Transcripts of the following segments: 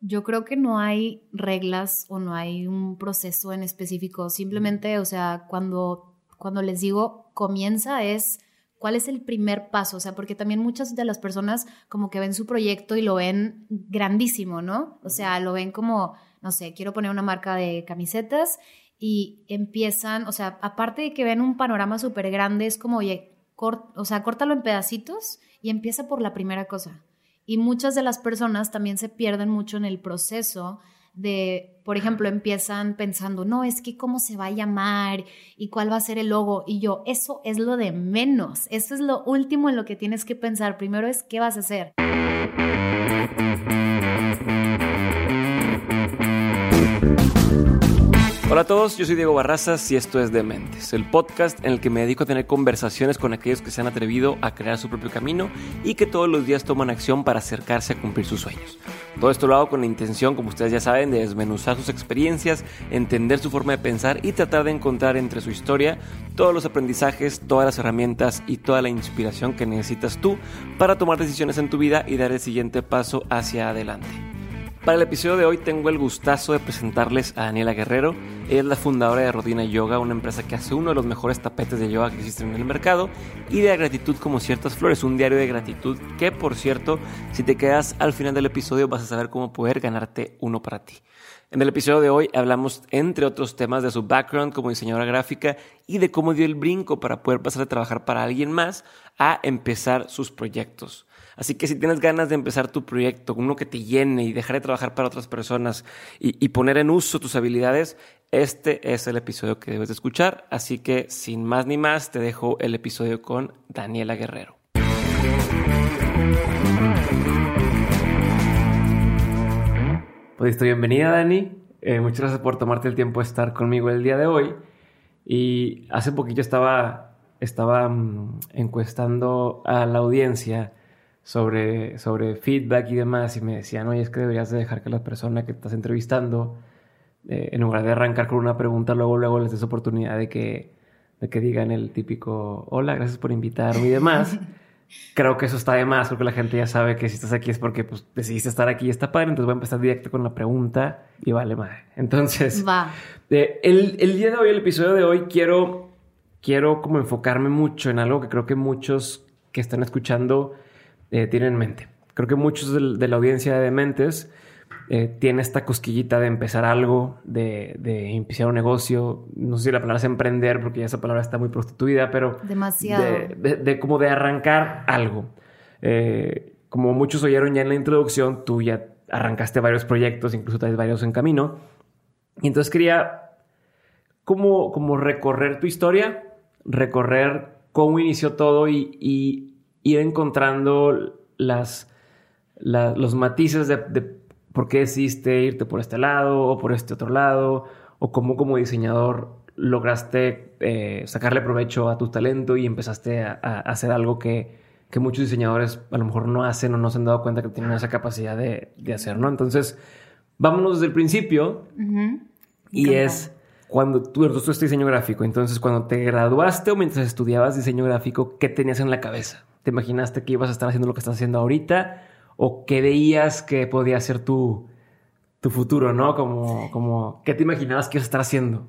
Yo creo que no hay reglas o no hay un proceso en específico. Simplemente, o sea, cuando, cuando les digo comienza es cuál es el primer paso. O sea, porque también muchas de las personas como que ven su proyecto y lo ven grandísimo, ¿no? O sea, lo ven como, no sé, quiero poner una marca de camisetas y empiezan, o sea, aparte de que ven un panorama súper grande, es como, oye, o sea, córtalo en pedacitos y empieza por la primera cosa. Y muchas de las personas también se pierden mucho en el proceso de, por ejemplo, empiezan pensando, no, es que cómo se va a llamar y cuál va a ser el logo. Y yo, eso es lo de menos, eso es lo último en lo que tienes que pensar. Primero es qué vas a hacer. Hola a todos, yo soy Diego Barrazas y esto es Dementes, el podcast en el que me dedico a tener conversaciones con aquellos que se han atrevido a crear su propio camino y que todos los días toman acción para acercarse a cumplir sus sueños. Todo esto lo hago con la intención, como ustedes ya saben, de desmenuzar sus experiencias, entender su forma de pensar y tratar de encontrar entre su historia todos los aprendizajes, todas las herramientas y toda la inspiración que necesitas tú para tomar decisiones en tu vida y dar el siguiente paso hacia adelante. Para el episodio de hoy tengo el gustazo de presentarles a Daniela Guerrero. Ella es la fundadora de Rodina Yoga, una empresa que hace uno de los mejores tapetes de yoga que existen en el mercado, y de gratitud como ciertas flores, un diario de gratitud que, por cierto, si te quedas al final del episodio vas a saber cómo poder ganarte uno para ti. En el episodio de hoy hablamos, entre otros temas, de su background como diseñadora gráfica y de cómo dio el brinco para poder pasar de trabajar para alguien más a empezar sus proyectos. Así que si tienes ganas de empezar tu proyecto, uno que te llene y dejar de trabajar para otras personas y, poner en uso tus habilidades, este es el episodio que debes de escuchar. Así que sin más ni más, te dejo el episodio con Daniela Guerrero. Pues bienvenida, Dani. Eh, muchas gracias por tomarte el tiempo de estar conmigo el día de hoy. Y hace poquito estaba, estaba mm, encuestando a la audiencia sobre, sobre feedback y demás y me decían, oye, es que deberías de dejar que la persona que estás entrevistando, eh, en lugar de arrancar con una pregunta, luego, luego les des oportunidad de que, de que digan el típico, hola, gracias por invitarme y demás. Creo que eso está de más, porque la gente ya sabe que si estás aquí es porque pues, decidiste estar aquí y está padre, entonces voy a empezar directo con la pregunta y vale madre. Entonces, Va. Eh, el, el día de hoy, el episodio de hoy, quiero, quiero como enfocarme mucho en algo que creo que muchos que están escuchando eh, tienen en mente. Creo que muchos de, la audiencia de Dementes eh, tiene esta cosquillita de empezar algo, de, de, empezar un negocio. No sé si la palabra es emprender, porque ya esa palabra está muy prostituida, pero. Demasiado. De, como de arrancar algo. Eh, como muchos oyeron ya en la introducción, tú ya arrancaste varios proyectos, incluso traes varios en camino. Y entonces quería como, como recorrer tu historia, recorrer cómo inició todo y, y ir encontrando las, los matices de, por qué decidiste irte por este lado o por este otro lado, o cómo como diseñador lograste eh, sacarle provecho a tu talento y empezaste a, hacer algo que, muchos diseñadores a lo mejor no hacen o no se han dado cuenta que tienen esa capacidad de, hacer, ¿no? Entonces, vámonos desde el principio y es cuando tú, tú estudiaste diseño gráfico, entonces cuando te graduaste o mientras estudiabas diseño gráfico, ¿qué tenías en la cabeza? ¿Te imaginaste que ibas a estar haciendo lo que estás haciendo ahorita? ¿O qué veías que podía ser tu, tu futuro, no? Como, como, ¿qué te imaginabas que ibas a estar haciendo?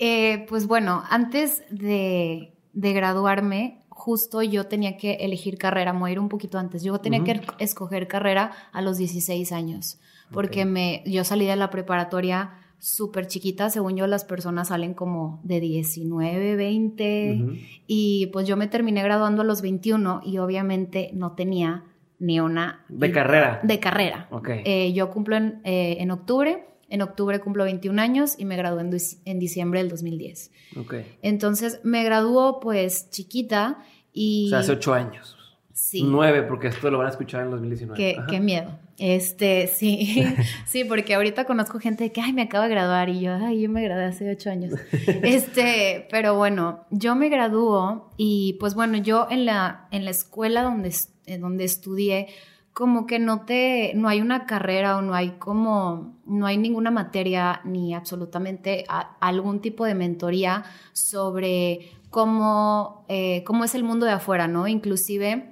Eh, pues bueno, antes de, de, graduarme, justo yo tenía que elegir carrera, voy a ir un poquito antes. Yo tenía que escoger carrera a los 16 años, porque me, yo salí de la preparatoria súper chiquita, según yo las personas salen como de 19, 20 y pues yo me terminé graduando a los 21 y obviamente no tenía ni una... De carrera. De carrera. Okay. Eh, yo cumplo en, eh, en, octubre, en octubre cumplo 21 años y me gradué en, en diciembre del 2010. Okay. Entonces me graduó pues chiquita y... O sea, hace 8 años. Sí. 9, porque esto lo van a escuchar en 2019. Qué, qué miedo. Este, sí, sí, porque ahorita conozco gente que, ay, me acabo de graduar y yo, ay, yo me gradué hace ocho años. Este, pero bueno, yo me graduó y pues bueno, yo en la, en la escuela donde, donde estudié, como que no te, no hay una carrera o no hay como, no hay ninguna materia ni absolutamente algún tipo de mentoría sobre cómo, eh, cómo es el mundo de afuera, ¿no? Inclusive...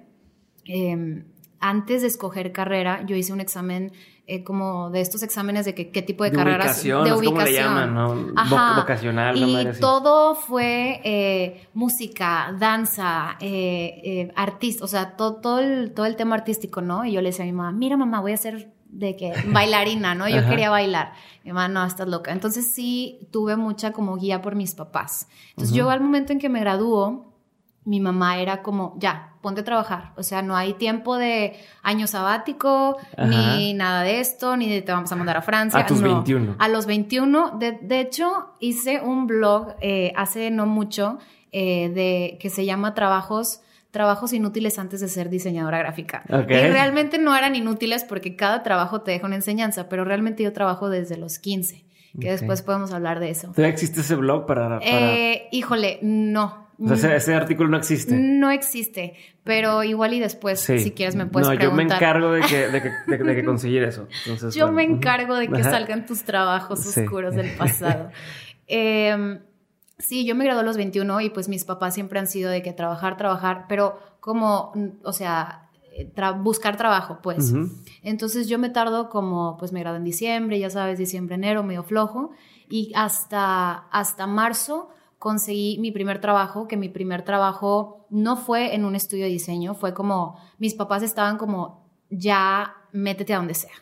Eh, antes de escoger carrera, yo hice un examen eh, como de estos exámenes de que, qué tipo de, De carreras ubicación, de le ubicación. llaman, ¿no? Voc- Ajá. vocacional, y madre todo fue eh, música, danza, eh, eh, artista, o sea, todo, todo, el, todo el tema artístico, ¿no? Y yo le decía a mi mamá, mira mamá, voy a ser de que bailarina, ¿no? Yo Ajá. quería bailar. Mi mamá, no, estás loca. Entonces sí tuve mucha como guía por mis papás. Entonces yo al momento en que me graduó, mi mamá era como, ya, ponte a trabajar. O sea, no hay tiempo de año sabático, Ajá. ni nada de esto, ni de te vamos a mandar a Francia. A tus no. 21. A los 21. De, de hecho, hice un blog eh, hace no mucho eh, de, que se llama Trabajos trabajos inútiles antes de ser diseñadora gráfica. Y realmente no eran inútiles porque cada trabajo te deja una enseñanza, pero realmente yo trabajo desde los 15, que después podemos hablar de eso. ¿Todavía existe ese blog para...? para- Eh, híjole, no. O sea, ese, ese artículo no existe. No existe, pero igual y después, Sí. si quieres, me puedes No, yo me preguntar. encargo de que, de que, de, de que conseguir eso. Entonces, Yo bueno. me encargo de que Ajá. salgan tus trabajos Sí. oscuros del pasado. Eh, sí, yo me gradué a los 21 y pues mis papás siempre han sido de que trabajar, trabajar, pero como, mm, o sea, eh, tra- buscar trabajo, pues. Entonces yo me tardo como, pues me gradué en diciembre, ya sabes, diciembre, enero, medio flojo, y hasta, hasta marzo conseguí mi primer trabajo, que mi primer trabajo no fue en un estudio de diseño, fue como, mis papás estaban como, ya métete a donde sea.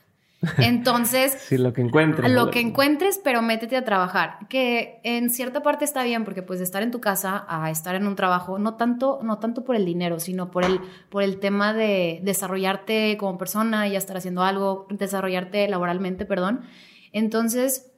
Entonces, Sí, lo que encuentres. lo que encuentres, pero métete a trabajar. Que en cierta parte está bien, porque pues de estar en tu casa a estar en un trabajo, no tanto, no tanto por el dinero, sino por el, por el tema de desarrollarte como persona, ya estar haciendo algo, desarrollarte laboralmente, perdón. Entonces,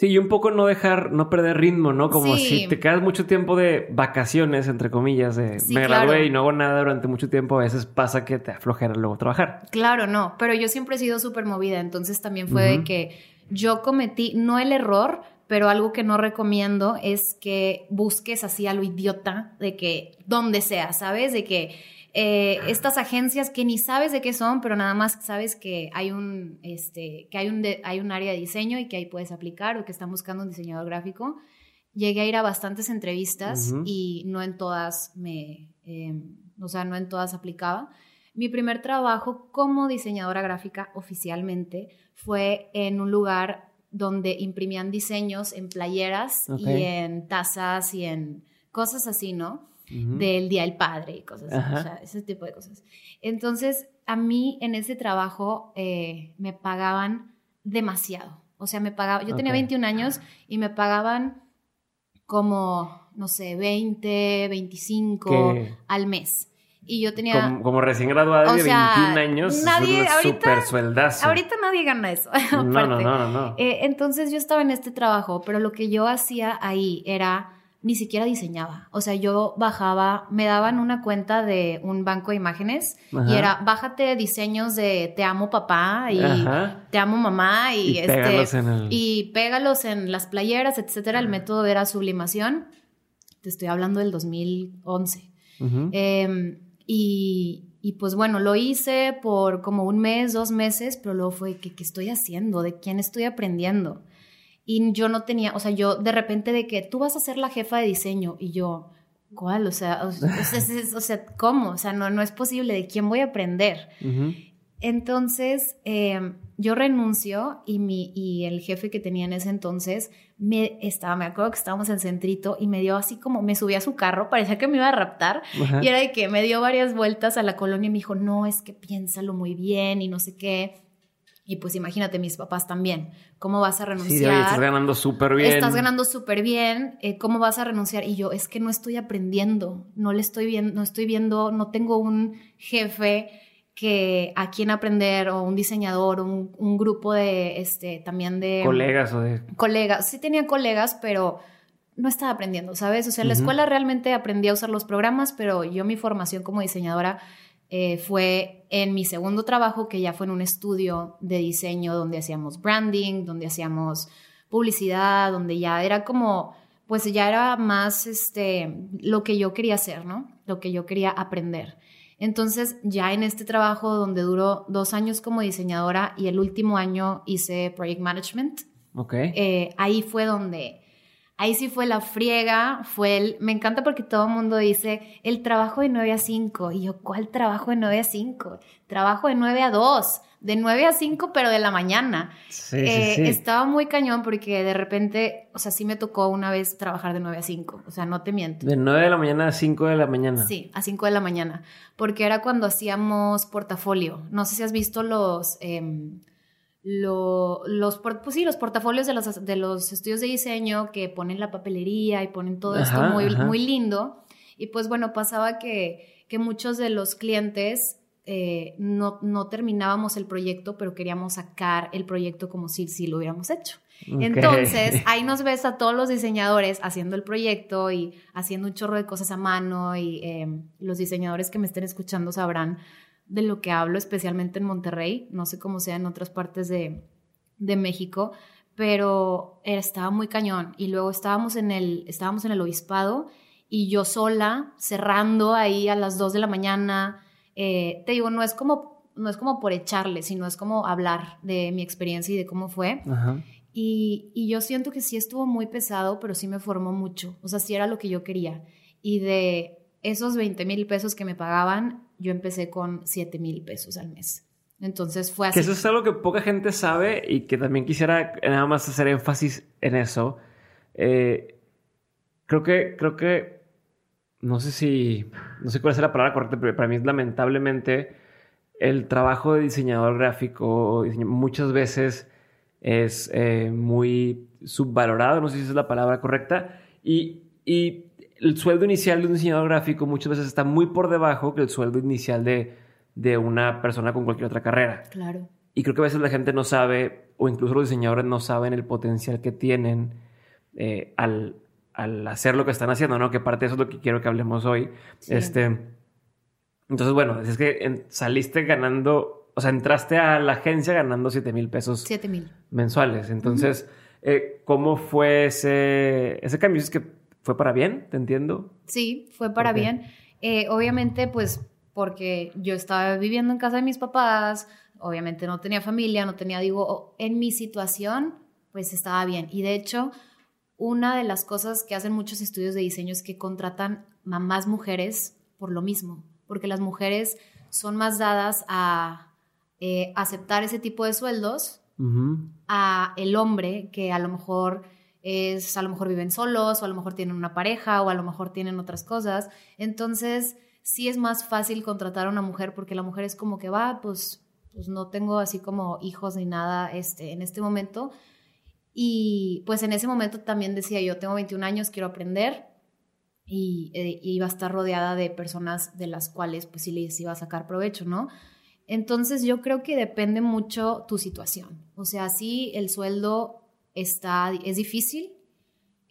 Sí, y un poco no dejar, no perder ritmo, ¿no? Como Sí. si te quedas mucho tiempo de vacaciones, entre comillas, de Sí, me gradué claro. y no hago nada durante mucho tiempo, a veces pasa que te aflojera luego trabajar. Claro, no, pero yo siempre he sido súper movida, entonces también fue de que yo cometí, no el error, pero algo que no recomiendo es que busques así a lo idiota, de que donde sea, ¿sabes? De que eh, estas agencias que ni sabes de qué son, pero nada más sabes que hay un, este, que hay un, de- hay un área de diseño y que ahí puedes aplicar o que están buscando un diseñador gráfico. Llegué a ir a bastantes entrevistas y no en todas me, eh, o sea, no en todas aplicaba. Mi primer trabajo como diseñadora gráfica oficialmente fue en un lugar donde imprimían diseños en playeras y en tazas y en cosas así, ¿no? Del Día del Padre y cosas así, o sea, ese tipo de cosas. Entonces, a mí en ese trabajo eh, me pagaban demasiado. O sea, me pagaban, yo tenía Ok. 21 años y me pagaban como, no sé, 20, 25 ¿Qué? al mes. Y yo tenía... Como, como recién graduada O de sea, 21 años, nadie- es un ahorita- super sueldazo. Ahorita nadie gana eso. no, no, no, no. Eh, entonces yo estaba en este trabajo, pero lo que yo hacía ahí era ni siquiera diseñaba. O sea, yo bajaba, me daban una cuenta de un banco de imágenes Ajá. y era bájate diseños de te amo papá y Ajá. te amo mamá y, Y este pégalos en el- y pégalos en las playeras, etcétera. El método era sublimación. Te estoy hablando del 2011. Ujú. Eh, y, y, pues bueno, lo hice por como un mes, dos meses, pero luego fue, ¿qué, ¿qué estoy haciendo? ¿De quién estoy aprendiendo? Y yo no tenía, o sea, yo de repente de que tú vas a ser la jefa de diseño y yo, ¿cuál? O sea, o, sea, es- es- o sea, ¿cómo? O sea, no, no es posible, ¿de quién voy a aprender? Entonces, eh, yo renuncio y, mi, y el jefe que tenía en ese entonces me estaba, me acuerdo que estábamos en Centrito y me dio así como, me subí a su carro, parecía que me iba a raptar y era de que me dio varias vueltas a la colonia y me dijo, no, es que piénsalo muy bien y no sé qué. Y pues imagínate, mis papás también, ¿cómo vas a Sí, renunciar? de, oye, estás ganando súper bien. Estás ganando súper bien, eh, ¿cómo vas a renunciar? Y yo, es que no estoy aprendiendo, no le estoy viendo, no estoy viendo, no tengo un jefe que a quien aprender o un diseñador un, un grupo de, este, también de Colegas o de... colegas. Sí tenía colegas, pero no estaba aprendiendo, ¿sabes? O sea, en la escuela realmente aprendí a usar los programas, pero yo mi formación como diseñadora eh, fue en mi segundo trabajo, que ya fue en un estudio de diseño donde hacíamos branding, donde hacíamos publicidad, donde ya era como, pues ya era más este, lo que yo quería hacer, ¿no? Lo que yo quería aprender. Entonces, ya en este trabajo donde duró dos años como diseñadora y el último año hice project management, Ok. eh, ahí fue donde, ahí sí fue la friega, fue el, me encanta porque todo el mundo dice, el trabajo de 9 a 5, y yo, ¿cuál trabajo de 9 a 5? Trabajo de 9 a 2, de 9 a 5, pero de la mañana. Sí, Eh, sí, sí. Estaba muy cañón porque de repente, o sea, sí me tocó una vez trabajar de 9 a 5, o sea, no te miento. De 9 de la mañana a 5 de la mañana. Sí, a 5 de la mañana, porque era cuando hacíamos portafolio. No sé si has visto los, em, lo- los, pues sí, los portafolios de los, de los estudios de diseño que ponen la papelería y ponen todo esto muy, ajá. muy lindo. Y pues bueno, pasaba que, que muchos de los clientes eh, no, no terminábamos el proyecto, pero queríamos sacar el proyecto como si, si lo hubiéramos hecho. Entonces, ahí nos ves a todos los diseñadores haciendo el proyecto y haciendo un chorro de cosas a mano y eh, los diseñadores que me estén escuchando sabrán de lo que hablo, especialmente en Monterrey, no sé cómo sea en otras partes de, de México, pero estaba muy cañón y luego estábamos en el, estábamos en el obispado y yo sola cerrando ahí a las 2 de la mañana, eh, te digo, no es como no es como por echarle, sino es como hablar de mi experiencia y de cómo fue. Ajá. Y, y yo siento que sí estuvo muy pesado, pero sí me formó mucho. O sea, sí era lo que yo quería. Y de esos 20 mil pesos que me pagaban, yo empecé con 7 mil pesos al mes. Entonces fue así. Que eso es algo que poca gente sabe y que también quisiera nada más hacer énfasis en eso. Eh, creo que, creo que, no sé si, no sé cuál es la palabra correcta, pero para mí es lamentablemente el trabajo de diseñador gráfico muchas veces es eh, muy subvalorado, no sé si esa es la palabra correcta, y, y el sueldo inicial de un diseñador gráfico muchas veces está muy por debajo que el sueldo inicial de, de una persona con cualquier otra carrera. Claro. Y creo que a veces la gente no sabe, o incluso los diseñadores no saben el potencial que tienen eh, al, al hacer lo que están haciendo, ¿no? Que parte de eso es lo que quiero que hablemos hoy. Sí. Este, entonces, bueno, es que en- saliste ganando, o sea, entraste a la agencia ganando 7 mil pesos 7 mil. mensuales. Entonces, eh, ¿cómo fue ese, ese cambio? ¿Es que fue para bien? ¿Te entiendo? Sí, fue para bien. Eh, obviamente, pues, porque yo estaba viviendo en casa de mis papás, obviamente no tenía familia, no tenía, digo, en mi situación, pues estaba bien. Y de hecho, una de las cosas que hacen muchos estudios de diseño es que contratan mamás mujeres por lo mismo, porque las mujeres son más dadas a eh, aceptar ese tipo de sueldos a el hombre que a lo mejor es a lo mejor viven solos o a lo mejor tienen una pareja o a lo mejor tienen otras cosas. Entonces, sí es más fácil contratar a una mujer porque la mujer es como que va, pues pues no tengo así como hijos ni nada este en este momento. Y pues en ese momento también decía, yo tengo 21 años, quiero aprender y eh, iba a estar rodeada de personas de las cuales pues sí les iba a sacar provecho, ¿no? Entonces yo creo que depende mucho tu situación. O sea, sí, el sueldo está, es difícil.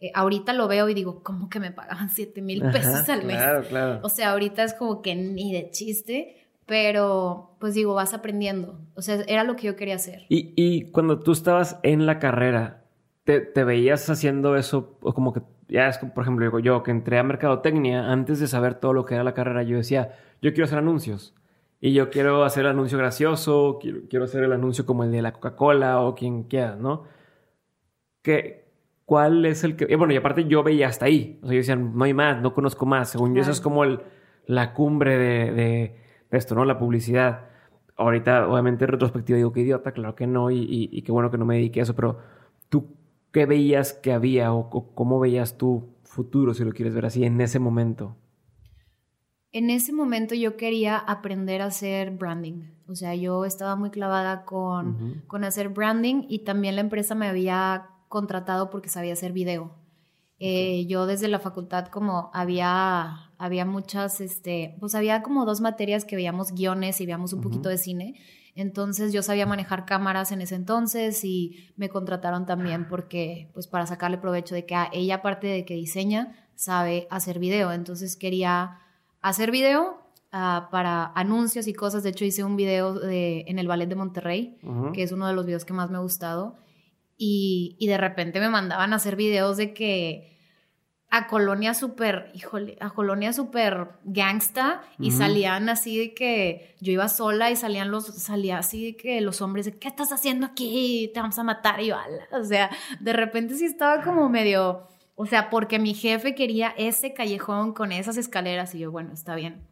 Eh, ahorita lo veo y digo, ¿cómo que me pagaban 7 mil pesos al mes? Claro, claro. O sea, ahorita es como que ni de chiste, pero pues digo, vas aprendiendo. O sea, era lo que yo quería hacer. Y, y cuando tú estabas en la carrera, ¿te, te veías haciendo eso? O como que, ya es como, por ejemplo, digo yo, que entré a Mercadotecnia, antes de saber todo lo que era la carrera, yo decía, yo quiero hacer anuncios. Y yo quiero hacer el anuncio gracioso, quiero, quiero hacer el anuncio como el de la Coca-Cola o quien quiera, ¿no? ¿Qué, ¿Cuál es el que...? Y bueno, y aparte yo veía hasta ahí. O sea, yo decía, no hay más, no conozco más. Según yo, eso es como el, la cumbre de, de- de esto, ¿no? La publicidad. Ahorita, obviamente, en retrospectiva digo que idiota, claro que no, y, y, y qué bueno que no me dediqué a eso, pero tú, ¿qué veías que había o, o cómo veías tu futuro, si lo quieres ver así, en ese momento? En ese momento yo quería aprender a hacer branding. O sea, yo estaba muy clavada con, con hacer branding y también la empresa me había contratado porque sabía hacer video. Eh, yo desde la facultad como había, había muchas, este, pues había como dos materias que veíamos guiones y veíamos un poquito de cine. Entonces yo sabía manejar cámaras en ese entonces y me contrataron también porque, pues para sacarle provecho de que ah, ella aparte de que diseña, sabe hacer video. Entonces quería hacer video ah, para anuncios y cosas. De hecho hice un video de, en el Ballet de Monterrey que es uno de los videos que más me ha gustado. Y, y de repente me mandaban a hacer videos de que a colonia súper, híjole, a colonia súper gangsta y salían así de que yo iba sola y salían los, salía así de que los hombres de, ¿qué estás haciendo aquí? Te vamos a matar y yo, "Ala". o sea, de repente sí estaba como medio, O sea, porque mi jefe quería ese callejón con esas escaleras y yo, bueno, está bien.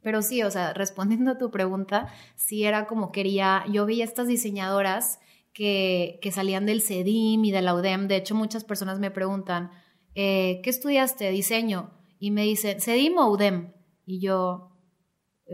Pero sí, o sea, respondiendo a tu pregunta, sí era como quería, yo veía estas diseñadoras que, que salían del CEDIM y de la UDEM. De hecho, muchas personas me preguntan, eh, ¿qué estudiaste? Diseño. Y me dicen, ¿CEDIM o UDEM? Y yo,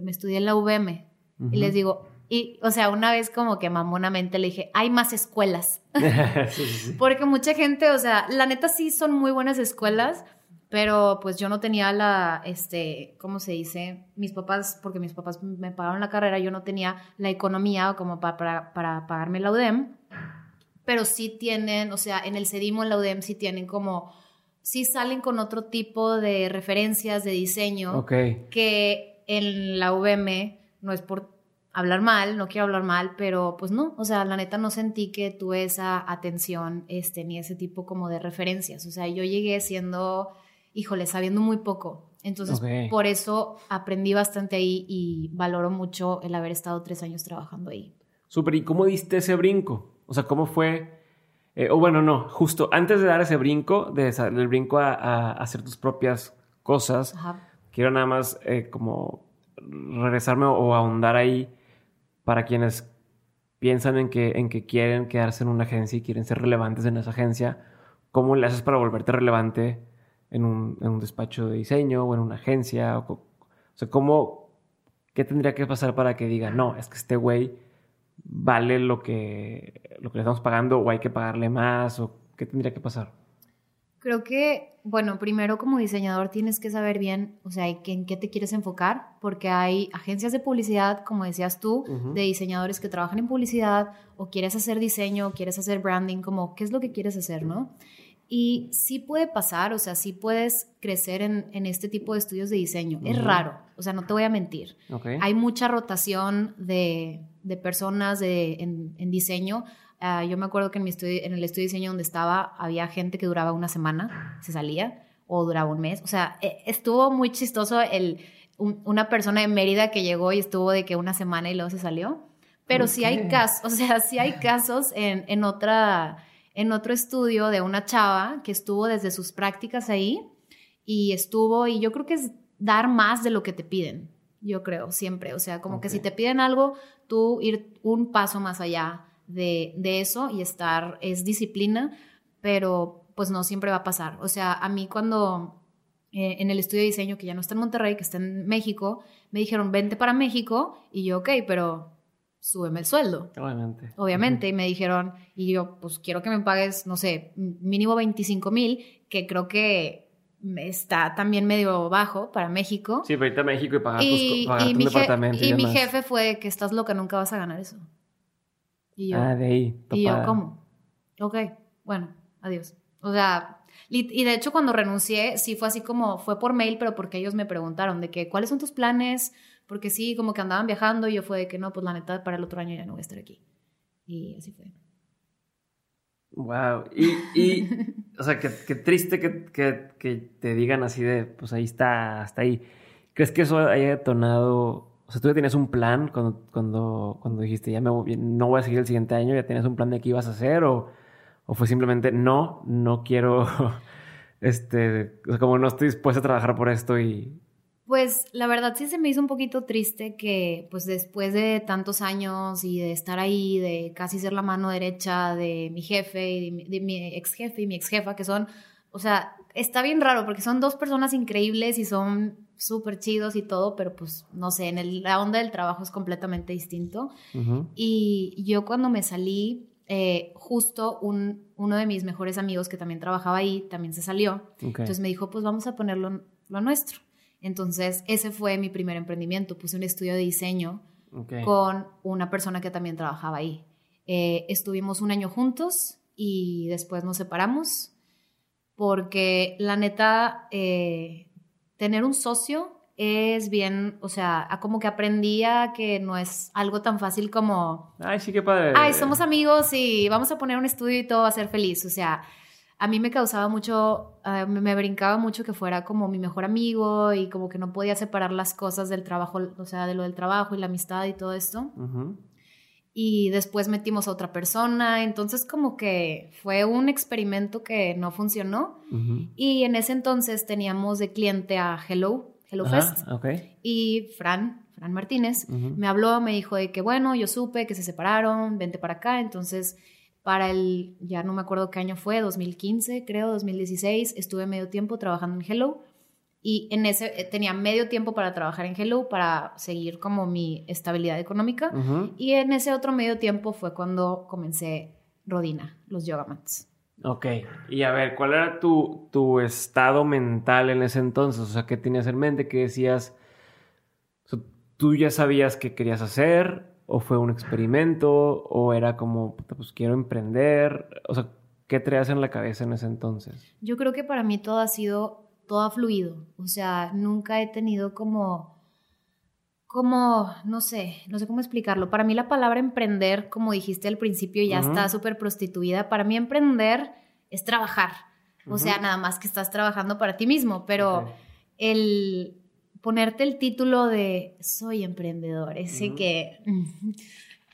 me estudié en la UVM. Y les digo, y, o sea, una vez como que mamonamente le dije, hay más escuelas. Porque mucha gente, o sea, la neta sí son muy buenas escuelas, pero pues yo no tenía la, este, ¿cómo se dice? Mis papás, porque mis papás me pagaron la carrera, yo no tenía la economía como para, para, para pagarme la UDEM, pero sí tienen, o sea, en el CEDIMO, en la UDEM sí tienen como, sí salen con otro tipo de referencias de diseño que en la UVM no es por hablar mal, no quiero hablar mal, pero pues no, o sea, la neta no sentí que tuve esa atención, este, ni ese tipo como de referencias, o sea, yo llegué siendo, híjole, sabiendo muy poco, entonces por eso aprendí bastante ahí y valoro mucho el haber estado tres años trabajando ahí. Súper, ¿y cómo diste ese brinco? O sea, ¿cómo fue? Eh, o bueno, no, justo antes de dar ese brinco, de el brinco a, hacer tus propias cosas, quiero nada más eh, como regresarme o ahondar ahí para quienes piensan en que, en que quieren quedarse en una agencia y quieren ser relevantes en esa agencia, ¿cómo le haces para volverte relevante en un, en un despacho de diseño o en una agencia? O, sea, ¿cómo, ¿qué tendría que pasar para que diga, no, es que este güey vale lo que, lo que le estamos pagando o hay que pagarle más? ¿O qué tendría que pasar? Creo que, bueno, primero como diseñador tienes que saber bien, o sea, en qué te quieres enfocar, porque hay agencias de publicidad, como decías tú, de diseñadores que trabajan en publicidad, o quieres hacer diseño, o quieres hacer branding, como qué es lo que quieres hacer, ¿no? Y sí puede pasar, o sea, sí puedes crecer en, en este tipo de estudios de diseño. Es raro, o sea, no te voy a mentir. Hay mucha rotación de, de personas de, en, en diseño Ah, yo me acuerdo que en, mi estudio, en el estudio de diseño donde estaba había gente que duraba una semana, se salía, o duraba un mes. O sea, e, estuvo muy chistoso el, una persona de Mérida que llegó y estuvo de que una semana y luego se salió. Pero sí hay casos, o sea, sí hay casos en, en, otra, en otro estudio de una chava que estuvo desde sus prácticas ahí y estuvo, y yo creo que es dar más de lo que te piden, yo creo, siempre. O sea, como que si te piden algo, tú ir un paso más allá de, eso y estar, es disciplina, pero pues no siempre va a pasar. O sea, a mí cuando eh, en el estudio de diseño, que ya no está en Monterrey, que está en México, me dijeron, vente para México, y yo, ok, pero súbeme el sueldo. Obviamente. Obviamente, y me dijeron, y yo, pues quiero que me pagues, no sé, mínimo 25 mil, que creo que está también medio bajo para México. Sí, pero ahorita México y pagar, tu departamento. Y, y mi jefe fue que estás loca, nunca vas a ganar eso. Y yo, ah, de ahí. Y yo, ¿cómo? Ok, bueno, adiós. O sea, y de hecho cuando renuncié, sí fue así como, fue por mail, pero porque ellos me preguntaron de que, ¿cuáles son tus planes? Porque sí, como que andaban viajando y yo fue de que no, pues la neta, para el otro año ya no voy a estar aquí. Y así fue. Wow. Y, y o sea, qué, triste que, que, que, te digan así de, pues ahí está, hasta ahí. ¿Crees que eso haya detonado o sea, tú ya tenías un plan cuando, cuando, cuando dijiste, ya me no voy a seguir el siguiente año, ya tenías un plan de qué ibas a hacer, o, o fue simplemente, no, no quiero, este, o sea, como no estoy dispuesta a trabajar por esto y... Pues la verdad sí se me hizo un poquito triste que pues después de tantos años y de estar ahí, de casi ser la mano derecha de mi jefe y de mi, de mi ex jefe y mi ex jefa, que son, o sea, está bien raro porque son dos personas increíbles y son súper chidos y todo, pero pues no sé, en el, la onda del trabajo es completamente distinto. Y yo cuando me salí, eh, justo un, uno de mis mejores amigos que también trabajaba ahí, también se salió. Entonces me dijo, pues vamos a ponerlo lo nuestro. Entonces ese fue mi primer emprendimiento. Puse un estudio de diseño con una persona que también trabajaba ahí. Eh, estuvimos un año juntos y después nos separamos porque la neta... Eh, tener un socio es bien, o sea, como que aprendía que no es algo tan fácil como... Ay, sí, qué padre. Ay, somos amigos y vamos a poner un estudio y todo va a ser feliz. O sea, a mí me causaba mucho, uh, me, brincaba mucho que fuera como mi mejor amigo y como que no podía separar las cosas del trabajo, o sea, de lo del trabajo y la amistad y todo esto. y después metimos a otra persona, entonces como que fue un experimento que no funcionó. Y en ese entonces teníamos de cliente a Hello, Hello Fest. y Fran, Fran Martínez, me habló, me dijo de que bueno, yo supe que se separaron, vente para acá, entonces para el, ya no me acuerdo qué año fue, 2015 creo, 2016, estuve medio tiempo trabajando en Hello y en ese eh, tenía medio tiempo para trabajar en Hello para seguir como mi estabilidad económica y en ese otro medio tiempo fue cuando comencé Rodina, los yoga mats. Ok, y a ver, ¿cuál era tu, tu estado mental en ese entonces? O sea, ¿qué tenías en mente? ¿Qué decías? ¿Tú ya sabías qué querías hacer? ¿O fue un experimento? ¿O era como, pues quiero emprender? O sea, ¿qué traías en la cabeza en ese entonces? Yo creo que para mí todo ha sido todo ha fluido. O sea, nunca he tenido como, como, no sé, no sé cómo explicarlo. Para mí la palabra emprender, como dijiste al principio, ya está súper prostituida. Para mí emprender es trabajar. O sea, nada más que estás trabajando para ti mismo, pero el ponerte el título de soy emprendedor, ese que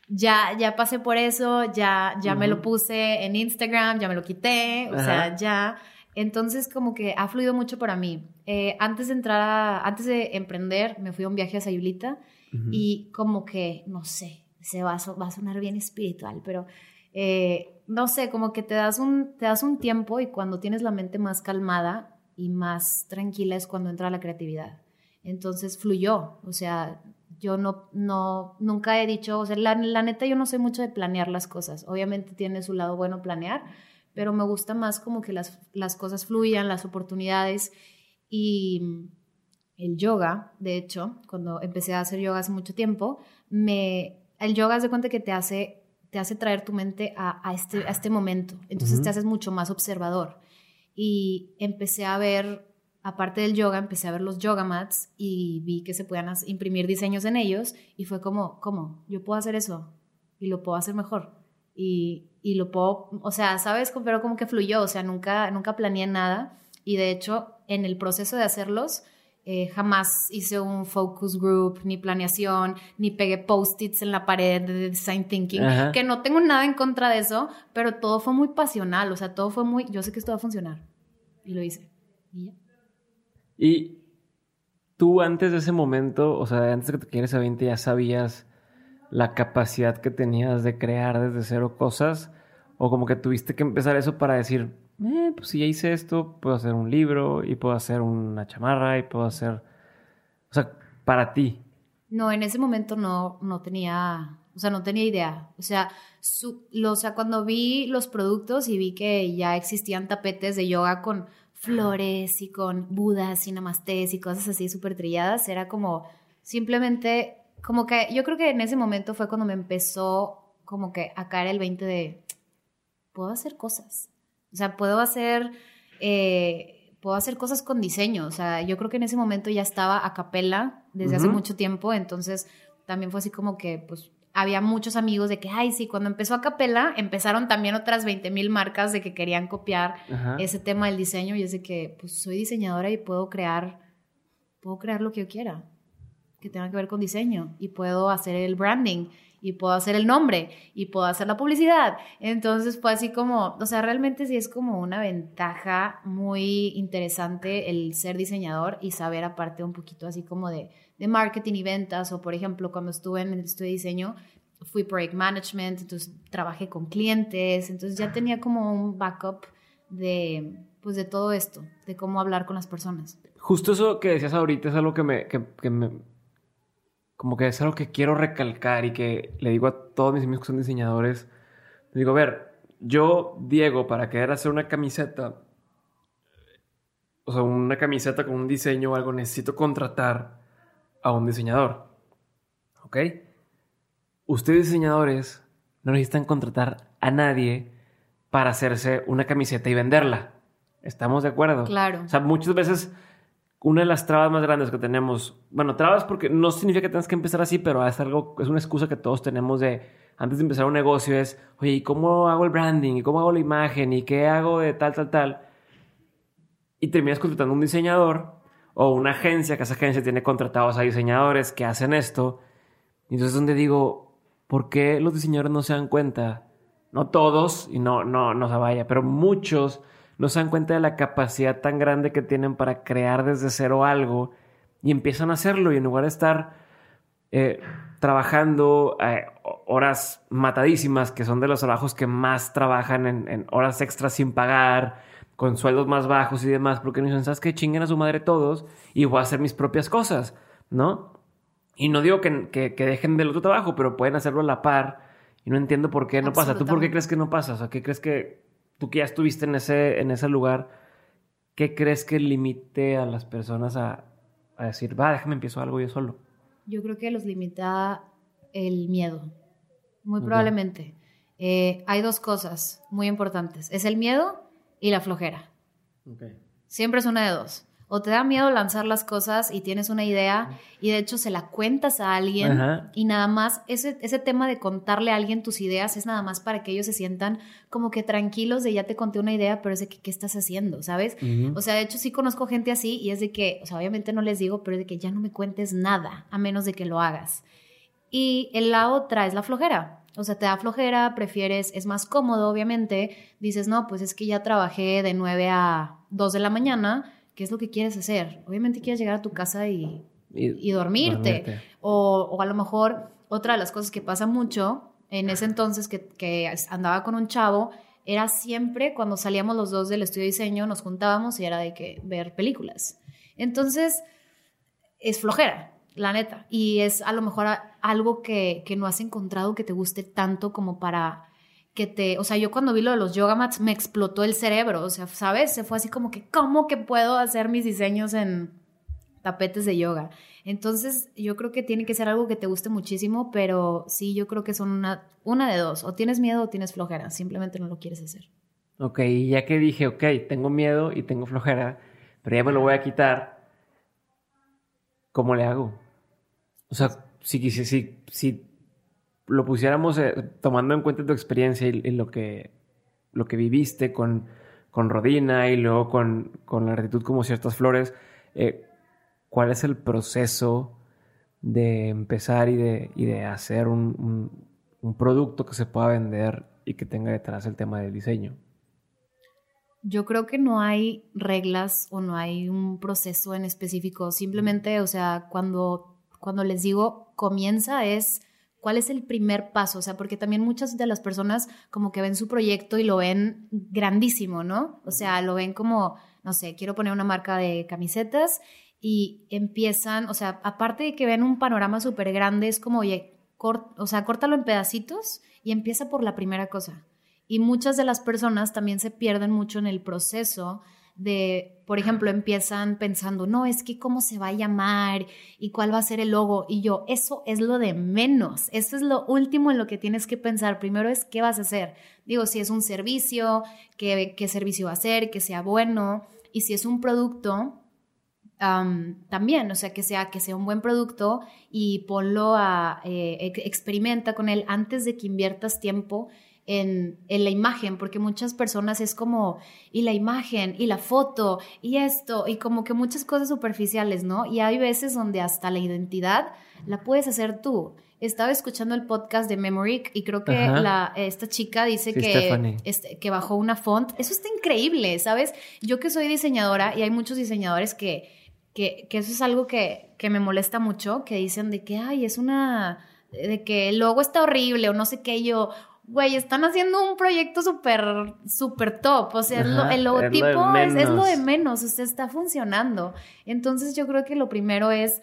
ya, ya pasé por eso, ya, ya me lo puse en Instagram, ya me lo quité, o sea, ya. Entonces, como que ha fluido mucho para mí. Eh, antes de entrar, antes de emprender, me fui a un viaje a Sayulita y como que, no sé, se va a, va a sonar bien espiritual, pero eh, no sé, como que te das, un, te das un tiempo y cuando tienes la mente más calmada y más tranquila es cuando entra la creatividad. Entonces fluyó, o sea, yo no, no, nunca he dicho, o sea, la, la neta yo no sé mucho de planear las cosas. Obviamente tiene su lado bueno planear, pero me gusta más como que las, las cosas fluyan, las oportunidades y el yoga, de hecho, cuando empecé a hacer yoga hace mucho tiempo, me, el yoga es de cuenta que te hace, te hace traer tu mente a, a este, a este momento, entonces te haces mucho más observador. Y empecé a ver, aparte del yoga, empecé a ver los yoga mats y vi que se podían imprimir diseños en ellos y fue como, ¿cómo? Yo puedo hacer eso y lo puedo hacer mejor. Y y lo puedo, o sea, ¿sabes? Pero como que fluyó, o sea, nunca, nunca planeé nada y de hecho en el proceso de hacerlos eh, jamás hice un focus group, ni planeación, ni pegué post-its en la pared de design thinking, que no tengo nada en contra de eso, pero todo fue muy pasional, o sea, todo fue muy, yo sé que esto va a funcionar y lo hice. Y, y tú antes de ese momento, o sea, antes de que te quieres a 20 ya sabías la capacidad que tenías de crear desde cero cosas? ¿O como que tuviste que empezar eso para decir, eh, pues si ya hice esto, puedo hacer un libro y puedo hacer una chamarra y puedo hacer... O sea, para ti. No, en ese momento no, no tenía, o sea, no tenía idea. O sea, lo, o sea, cuando vi los productos y vi que ya existían tapetes de yoga con flores y con budas y namastés y cosas así súper trilladas, era como simplemente como que yo creo que en ese momento fue cuando me empezó como que a caer el 20 de, puedo hacer cosas. O sea, puedo hacer, eh, puedo hacer cosas con diseño. O sea, yo creo que en ese momento ya estaba a capela desde hace mucho tiempo, entonces también fue así como que, pues, había muchos amigos de que, ay, sí, cuando empezó a capela, empezaron también otras 20 mil marcas de que querían copiar ese tema del diseño y es de que, pues, soy diseñadora y puedo crear, puedo crear lo que yo quiera que tenga que ver con diseño y puedo hacer el branding y puedo hacer el nombre y puedo hacer la publicidad. Entonces fue así como, o sea, realmente sí es como una ventaja muy interesante el ser diseñador y saber aparte un poquito así como de, de marketing y ventas o por ejemplo cuando estuve en el estudio de diseño fui project management, entonces trabajé con clientes, entonces ya tenía como un backup de pues de todo esto, de cómo hablar con las personas. Justo eso que decías ahorita es algo que me, que me como que es algo que quiero recalcar y que le digo a todos mis amigos que son diseñadores. digo, a ver, yo, Diego, para querer hacer una camiseta, o sea, una camiseta con un diseño o algo, necesito contratar a un diseñador. ¿Ok? Ustedes diseñadores no necesitan contratar a nadie para hacerse una camiseta y venderla. ¿Estamos de acuerdo? Claro. O sea, muchas veces una de las trabas más grandes que tenemos, bueno, trabas porque no significa que tengas que empezar así, pero es algo, es una excusa que todos tenemos de antes de empezar un negocio es, oye, ¿y cómo hago el branding? ¿Y cómo hago la imagen? ¿Y qué hago de tal, tal, tal? Y terminas contratando un diseñador o una agencia, que esa agencia tiene contratados a diseñadores que hacen esto. Y entonces es donde digo, ¿por qué los diseñadores no se dan cuenta? No todos, y no, no, no se vaya, pero muchos no se dan cuenta de la capacidad tan grande que tienen para crear desde cero algo y empiezan a hacerlo y en lugar de estar eh, trabajando eh, horas matadísimas, que son de los trabajos que más trabajan en, horas extras sin pagar, con sueldos más bajos y demás, porque no dicen, ¿sabes qué? Chinguen a su madre todos y voy a hacer mis propias cosas, ¿no? Y no digo que, que, dejen del otro trabajo, pero pueden hacerlo a la par. Y no entiendo por qué no pasa. ¿Tú por qué crees que no pasa? O sea, ¿qué crees que tú que ya estuviste en ese, en ese lugar, qué crees que limite a las personas a, a decir, va, déjame empiezo algo yo solo? Yo creo que los limita el miedo, muy probablemente. Eh, hay dos cosas muy importantes. Es el miedo y la flojera. Siempre es una de dos o te da miedo lanzar las cosas y tienes una idea y de hecho se la cuentas a alguien y nada más ese, ese tema de contarle a alguien tus ideas es nada más para que ellos se sientan como que tranquilos de ya te conté una idea, pero es de que qué estás haciendo, ¿sabes? O sea, de hecho sí conozco gente así y es de que, o sea, obviamente no les digo, pero es de que ya no me cuentes nada a menos de que lo hagas. Y la otra es la flojera. O sea, te da flojera, prefieres, es más cómodo, obviamente. Dices, no, pues es que ya trabajé de 9 a 2 de la mañana ¿qué es lo que quieres hacer? Obviamente quieres llegar a tu casa y, y, dormirte. O, o, a lo mejor otra de las cosas que pasa mucho en ese entonces que, que, andaba con un chavo era siempre cuando salíamos los dos del estudio de diseño, nos juntábamos y era de que ver películas. Entonces, es flojera, la neta. Y es a lo mejor algo que, que no has encontrado que te guste tanto como para que te, o sea, yo cuando vi lo de los yoga mats me explotó el cerebro, o sea, ¿sabes? Se fue así como que, ¿cómo que puedo hacer mis diseños en tapetes de yoga? Entonces, yo creo que tiene que ser algo que te guste muchísimo, pero sí, yo creo que son una, una de dos, o tienes miedo o tienes flojera, simplemente no lo quieres hacer. Ok, ya que dije, ok, tengo miedo y tengo flojera, pero ya me lo voy a quitar, ¿cómo le hago? O sea, si, si, si, si lo pusiéramos eh, tomando en cuenta tu experiencia y, lo, que, lo que viviste con, con Rodina y luego con, con la gratitud como ciertas flores, eh, ¿cuál es el proceso de empezar y de, y de hacer un, un, producto que se pueda vender y que tenga detrás el tema del diseño? Yo creo que no hay reglas o no hay un proceso en específico. Simplemente, o sea, cuando, cuando les digo comienza es ¿Cuál es el primer paso? O sea, porque también muchas de las personas como que ven su proyecto y lo ven grandísimo, ¿no? O sea, lo ven como, no sé, quiero poner una marca de camisetas y empiezan, o sea, aparte de que ven un panorama súper grande, es como, oye, o sea, córtalo en pedacitos y empieza por la primera cosa. Y muchas de las personas también se pierden mucho en el proceso de, por ejemplo, empiezan pensando, no, es que cómo se va a llamar y cuál va a ser el logo. Y yo, eso es lo de menos, eso es lo último en lo que tienes que pensar. Primero es qué vas a hacer. Digo, si es un servicio, qué, qué servicio va a ser, que sea bueno. Y si es un producto, también, o sea, que sea, que sea un buen producto y ponlo a, eh, experimenta con él antes de que inviertas tiempo en, la imagen, porque muchas personas es como, y la imagen, y la foto, y esto, y como que muchas cosas superficiales, ¿no? Y hay veces donde hasta la identidad la puedes hacer tú. Estaba escuchando el podcast de Memory y creo que la, esta chica dice que, este, que bajó una font. Eso está increíble, ¿sabes? Yo que soy diseñadora y hay muchos diseñadores que, que, que eso es algo que, que me molesta mucho, que dicen de que, ay, es una de que el logo está horrible o no sé qué, yo, güey, están haciendo un proyecto súper, súper top. O sea, el logotipo es lo, de menos, o sea, está funcionando. Entonces yo creo que lo primero es,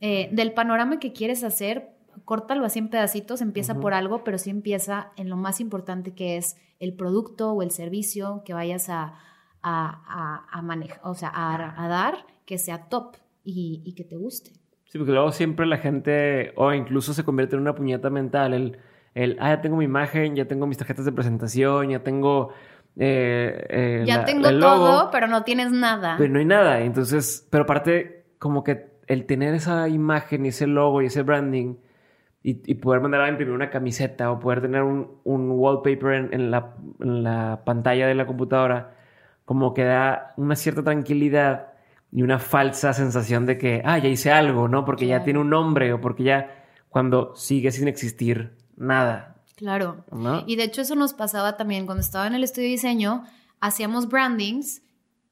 eh, del panorama que quieres hacer, córtalo así en pedacitos, empieza por algo, pero sí empieza en lo más importante que es el producto o el servicio que vayas a, a, manejar, o sea, a, dar, que sea top y, y que te guste. Sí, porque luego siempre la gente, o incluso se convierte en una puñeta mental, el el, ah, ya tengo mi imagen, ya tengo mis tarjetas de presentación, ya tengo... Eh, eh, ya tengo todo, pero no tienes nada. Pero no hay nada. Entonces, pero aparte, como que el tener esa imagen y ese logo y ese branding y, poder mandar a imprimir una camiseta o poder tener un, wallpaper en, la, pantalla de la computadora, como que da una cierta tranquilidad y una falsa sensación de que, ah, ya hice algo, ¿no? Porque ya tiene un nombre o porque ya cuando sigue sin existir nada. Claro. Y de hecho eso nos pasaba también cuando estaba en el estudio de diseño, hacíamos brandings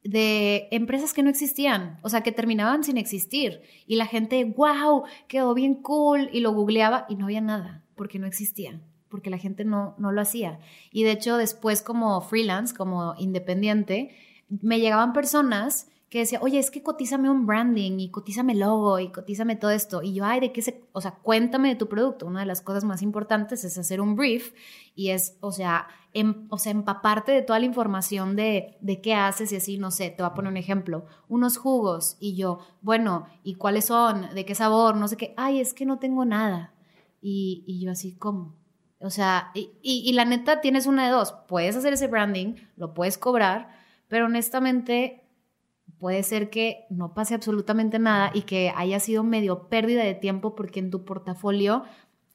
de empresas que no existían, o sea, que terminaban sin existir. Y la gente, wow, quedó bien cool, y lo googleaba y no había nada, porque no existía, porque la gente no, no lo hacía. Y de hecho después como freelance, como independiente, me llegaban personas que decía, oye, es que cotízame un branding y cotízame logo y cotízame todo esto. Y yo, ay, ¿de qué se...? O sea, cuéntame de tu producto. Una de las cosas más importantes es hacer un brief y es, o sea, em, o sea empaparte de toda la información de, de qué haces y así, no sé, te voy a poner un ejemplo. Unos jugos y yo, bueno, ¿y cuáles son? ¿De qué sabor? No sé qué. Ay, es que no tengo nada. Y, y yo así, ¿cómo? O sea, y, y, y la neta tienes una de dos. Puedes hacer ese branding, lo puedes cobrar, pero honestamente puede ser que no pase absolutamente nada y que haya sido medio pérdida de tiempo porque en tu portafolio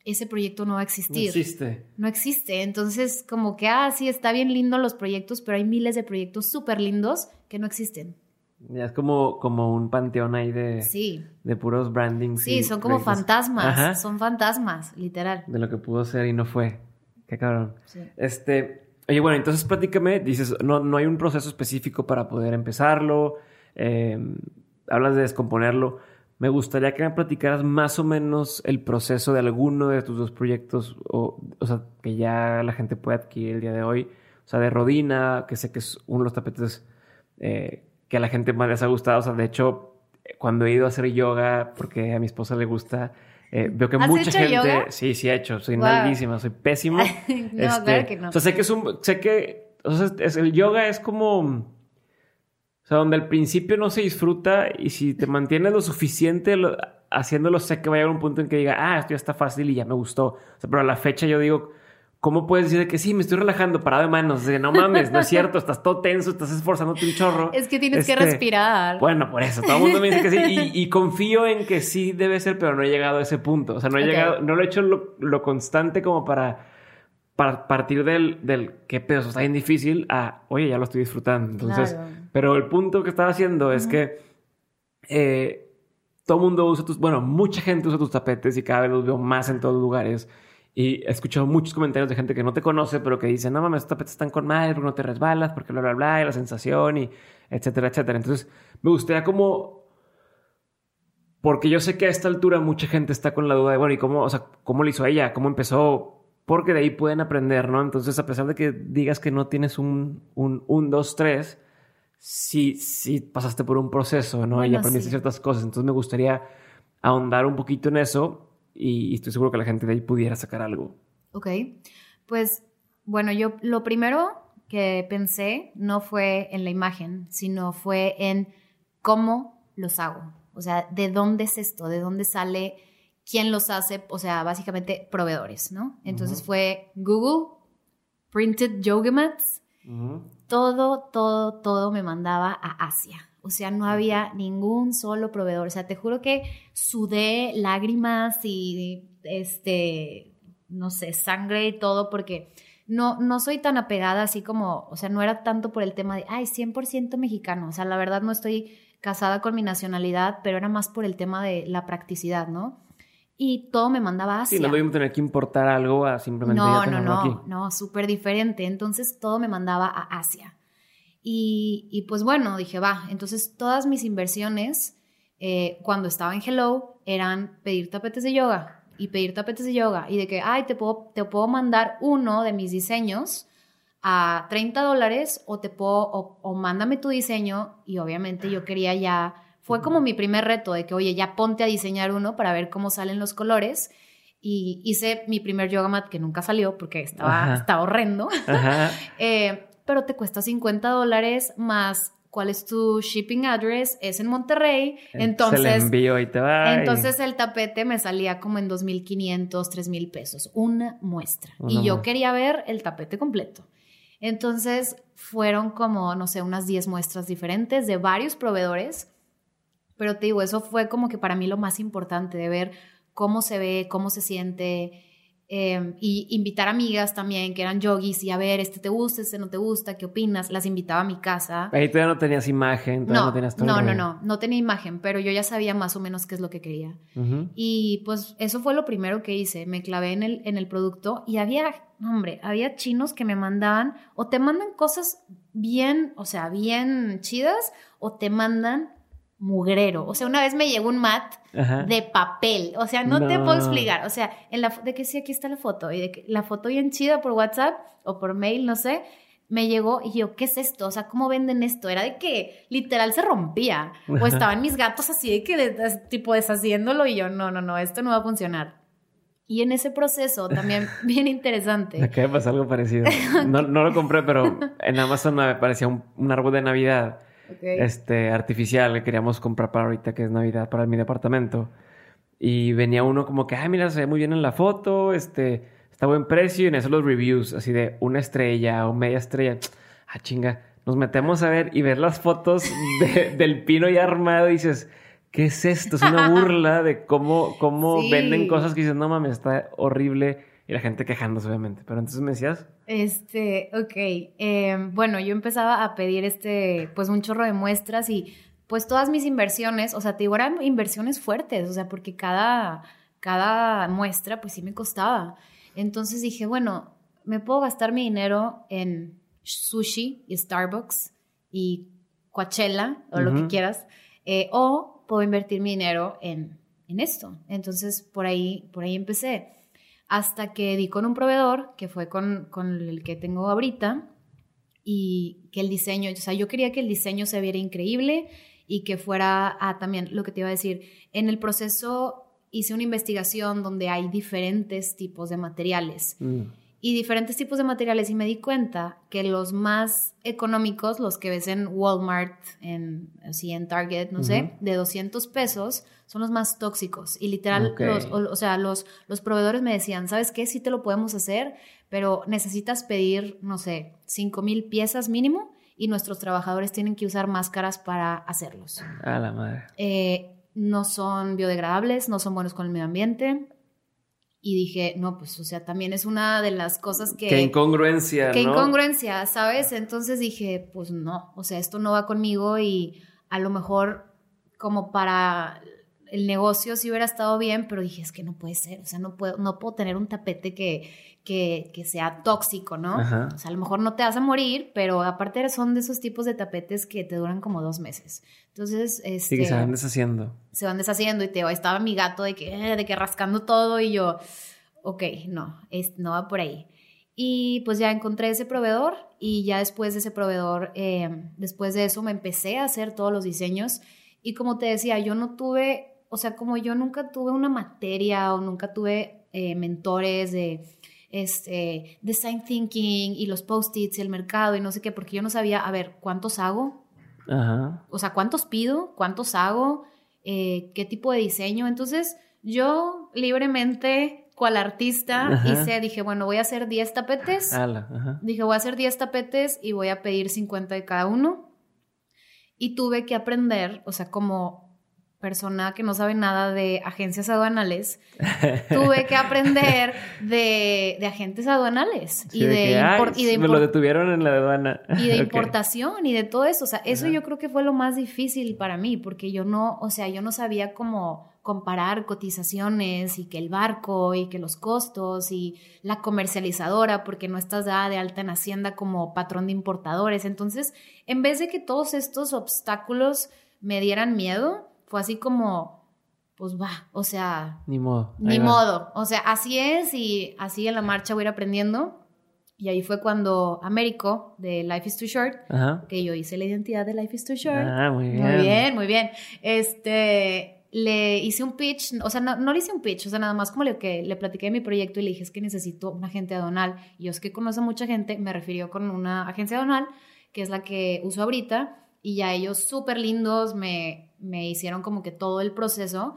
ese proyecto no va a existir. No existe. No existe. Entonces, como que, ah, sí, está bien lindo los proyectos, pero hay miles de proyectos súper lindos que no existen. Ya es como, como un panteón ahí de, sí. de puros brandings. Sí, son como fantasmas. Son fantasmas, literal. De lo que pudo ser y no fue. Qué cabrón. Este, oye, bueno, entonces platícame, dices, no, no hay un proceso específico para poder empezarlo. Em, hablas de descomponerlo. Me gustaría que me platicaras más o menos el proceso de alguno de tus dos proyectos, o, o sea, que ya la gente puede adquirir el día de hoy. O sea, de Rodina, que sé que es uno de los tapetes eh, que a la gente más les ha gustado. O sea, de hecho, cuando he ido a hacer yoga, porque a mi esposa le gusta, eh, veo que mucha gente. Sí, sí, he hecho. Soy wow. soy pésimo. no, este, que no. O sea, sé que es un. Sé que. O sea, es, el yoga es como o sea, donde al principio no se disfruta y si te mantienes lo suficiente haciéndolo, sé que va a llegar un punto en que diga, ah, esto ya está fácil y ya me gustó. O sea, pero a la fecha yo digo, ¿cómo puedes decir que sí, me estoy relajando, parado de manos? De, no mames, no es cierto, estás todo tenso, estás esforzándote un chorro. Es que tienes que este, respirar. Bueno, por eso, todo el mundo me dice que sí y, confío en que sí debe ser, pero no he llegado a ese punto. O sea, no he llegado, no lo he hecho lo constante como para para partir del, del qué pedo, está bien difícil, a, oye, ya lo estoy disfrutando. Entonces, pero el punto que estaba haciendo es que eh, todo mundo usa tus, bueno, mucha gente usa tus tapetes y cada vez los veo más en todos los lugares. Y he escuchado muchos comentarios de gente que no te conoce, pero que dice, no mames, estos tapetes están con madre, porque no te resbalas, porque bla, bla, bla, y la sensación, y etcétera, etcétera. Entonces, me gustaría como porque yo sé que a esta altura mucha gente está con la duda de, bueno, ¿y cómo, o sea, cómo lo hizo ella? ¿Cómo empezó? Porque de ahí pueden aprender, ¿no? Entonces, a pesar de que digas que no tienes un, un, un dos, tres, sí, sí pasaste por un proceso, ¿no? y aprendiste ciertas cosas. Entonces, me gustaría ahondar un poquito en eso y, estoy seguro que la gente de ahí pudiera sacar algo. Ok, pues, bueno, yo lo primero que pensé no fue en la imagen, sino fue en cómo los hago. O sea, ¿de dónde es esto? ¿De dónde sale quién los hace, o sea, básicamente proveedores, ¿no? Entonces fue Google, Printed Yoga Mats, todo, todo, todo me mandaba a Asia. O sea, no había ningún solo proveedor. O sea, te juro que sudé lágrimas y, este, no sé, sangre y todo porque no, no soy tan apegada así como, o sea, no era tanto por el tema de, ay, 100% mexicano. O sea, la verdad no estoy casada con mi nacionalidad, pero era más por el tema de la practicidad, ¿no? Y todo me mandaba a Asia. Sí, no debíamos tener que importar algo a simplemente no, ya no, no, aquí. No, súper diferente. Entonces todo me mandaba a Asia. Y, y, pues bueno, dije, va, entonces todas mis inversiones eh, cuando estaba en Hello eran pedir tapetes de yoga y pedir tapetes de yoga y de que, ay, te puedo, te puedo mandar uno de mis diseños a 30 dólares o te puedo, o, o mándame tu diseño y obviamente yo quería ya fue como mi primer reto de que, oye, ya ponte a diseñar uno para ver cómo salen los colores. Y hice mi primer yoga mat que nunca salió porque estaba, estaba horrendo. Eh, pero te cuesta 50 dólares más cuál es tu shipping address, es en Monterrey, entonces... el envío y te va. Entonces el tapete me salía como en 2.500, 3.000 pesos, una muestra. y yo quería ver el tapete completo. Entonces fueron como, no sé, unas 10 muestras diferentes de varios proveedores pero te digo, eso fue como que para mí lo más importante de ver cómo se ve, cómo se siente, Em, y invitar amigas también que eran yogis y a ver, este te gusta, este no te gusta, ¿qué opinas? Las invitaba a mi casa. Ahí todavía no tenías imagen, todavía no, tenías todo No, no, no, no tenía imagen, pero yo ya sabía más o menos qué es lo que quería. Y pues eso fue lo primero que hice, me clavé en el, en el producto y había, hombre, había chinos que me mandaban o te mandan cosas bien, o sea, bien chidas o te mandan mugrero. O sea, una vez me llegó un mat de papel. O sea, no, te puedo explicar. O sea, en la, de que sí, aquí está la foto. Y de que la foto bien chida por WhatsApp o por mail, no sé. Me llegó y yo, ¿qué es esto? O sea, ¿cómo venden esto? Era de que literal se rompía. O estaban mis gatos así de que, tipo, deshaciéndolo. Y yo, no, no, no, esto no va a funcionar. Y en ese proceso también bien interesante. Acaba de pasar algo parecido. No, no, lo compré, pero en Amazon me parecía un, un árbol de Navidad este, artificial que queríamos comprar para ahorita, que es Navidad, para mi departamento. Y venía uno como que, ay, mira, se ve muy bien en la foto, este, está buen precio. Y en eso los reviews, así de una estrella o media estrella. Ah, chinga. Nos metemos a ver y ver las fotos del pino ya armado y dices, ¿qué es esto? Es una burla de cómo, cómo venden cosas que dices, no mames, está horrible y la gente quejándose, obviamente. Pero entonces me decías. Este, ok. Em, bueno, yo empezaba a pedir este, pues un chorro de muestras y pues todas mis inversiones, o sea, te digo, eran inversiones fuertes, o sea, porque cada, cada muestra, pues sí me costaba. Entonces dije, bueno, me puedo gastar mi dinero en sushi y Starbucks y Coachella o lo que quieras, eh, o puedo invertir mi dinero en, en esto. Entonces, por ahí, por ahí empecé hasta que di con un proveedor, que fue con, el que tengo ahorita, y que el diseño, o sea, yo quería que el diseño se viera increíble y que fuera, ah, también lo que te iba a decir, en el proceso hice una investigación donde hay diferentes tipos de materiales. Mm y diferentes tipos de materiales y me di cuenta que los más económicos, los que ves en Walmart, en, así en Target, no sé, de 200 pesos, son los más tóxicos. Y literal, los, o, sea, los, los proveedores me decían, ¿sabes qué? Sí te lo podemos hacer, pero necesitas pedir, no sé, 5 mil piezas mínimo y nuestros trabajadores tienen que usar máscaras para hacerlos. A la madre. Eh, no son biodegradables, no son buenos con el medio ambiente y dije, no, pues, o sea, también es una de las cosas que... Qué incongruencia, Qué incongruencia, ¿sabes? Entonces dije, pues no, o sea, esto no va conmigo y a lo mejor como para el negocio sí hubiera estado bien, pero dije, es que no puede ser, o sea, no puedo, no puedo tener un tapete que, que, que sea tóxico, ¿no? O sea, a lo mejor no te vas a morir, pero aparte son de esos tipos de tapetes que te duran como dos meses. Entonces, este... Sí, se van deshaciendo. Se van deshaciendo y te estaba mi gato de que, de que rascando todo y yo, ok, no, es, no va por ahí. Y pues ya encontré ese proveedor y ya después de ese proveedor, em, después de eso me empecé a hacer todos los diseños y como te decía, yo no tuve, o sea, como yo nunca tuve una materia o nunca tuve eh, mentores de este, design thinking y los post-its y el mercado y no sé qué, porque yo no sabía, a ver, ¿cuántos hago? O sea, ¿cuántos pido? ¿Cuántos hago? Eh, ¿Qué tipo de diseño? Entonces, yo libremente, cual artista, hice, dije, bueno, voy a hacer 10 tapetes. Dije, voy a hacer 10 tapetes y voy a pedir 50 de cada uno. Y tuve que aprender, o sea, como persona que no sabe nada de agencias aduanales, tuve que aprender de, agentes aduanales y, de, y de me lo detuvieron en la aduana. Y de importación y de todo eso. O sea, eso yo creo que fue lo más difícil para mí, porque yo no, o sea, yo no sabía cómo comparar cotizaciones y que el barco y que los costos y la comercializadora, porque no estás dada de alta en Hacienda como patrón de importadores. Entonces, en vez de que todos estos obstáculos me dieran miedo, fue así como, pues va, o sea... Ni modo. Ni modo. O sea, así es y así en la marcha voy a ir aprendiendo. Y ahí fue cuando Américo, de Life is Too Short, que yo hice la identidad de Life is Too Short. Ah, muy bien. Muy bien, muy bien. Este, le hice un pitch, o sea, no, le hice un pitch, o sea, nada más como le, que le platiqué de mi proyecto y le dije, es que necesito una agente aduanal. Y yo es que conozco a mucha gente, me refirió con una agencia aduanal, que es la que uso ahorita, y ya ellos súper lindos me me hicieron como que todo el proceso,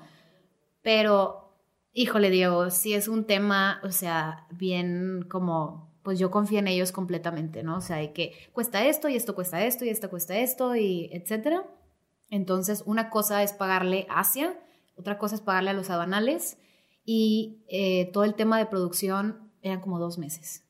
pero, híjole, Diego, sí es un tema, o sea, bien como, pues yo confío en ellos completamente, ¿no? O sea, de que cuesta esto y esto cuesta esto y esto cuesta esto y etcétera. Entonces, una cosa es pagarle Asia, otra cosa es pagarle a los aduanales y eh, todo el tema de producción eran como dos meses.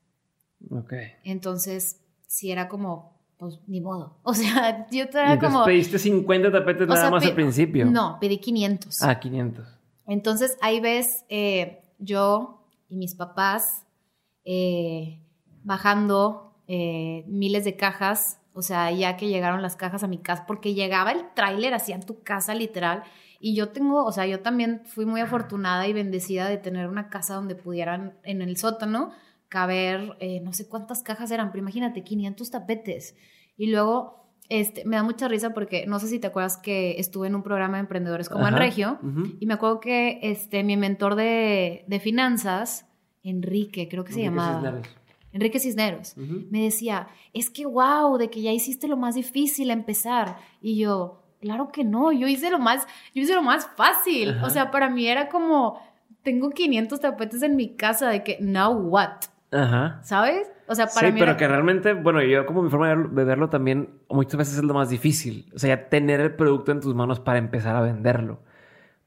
Ok. Entonces, sí era como, pues ni modo. O sea, yo entonces como... pediste 50 tapetes nada sea, más al principio. No, pedí 500. Ah, 500. Entonces, ahí ves eh, yo y mis papás eh, bajando eh, miles de cajas, o sea, ya que llegaron las cajas a mi casa, porque llegaba el tráiler hacia tu casa literal. Y yo tengo, o sea, yo también fui muy afortunada y bendecida de tener una casa donde pudieran en el sótano caber, eh, no sé cuántas cajas eran, pero imagínate, 500 tapetes. Y luego, este, me da mucha risa porque no sé si te acuerdas que estuve en un programa de emprendedores como en. Regio. Y me acuerdo que este, mi mentor de, de finanzas, Enrique, creo que se Enrique llamaba. Cisneros. Enrique Cisneros. Me decía, es que wow, de que ya hiciste lo más difícil empezar. Y yo, claro que no, yo hice lo más, yo hice lo más fácil. Ajá. O sea, para mí era como, tengo 500 tapetes en mi casa de que, now what? Ajá. ¿Sabes? O sea, para sí, mí pero era- que realmente, bueno, yo como mi forma de verlo, de verlo también, muchas veces es lo más difícil. O sea, ya tener el producto en tus manos para empezar a venderlo.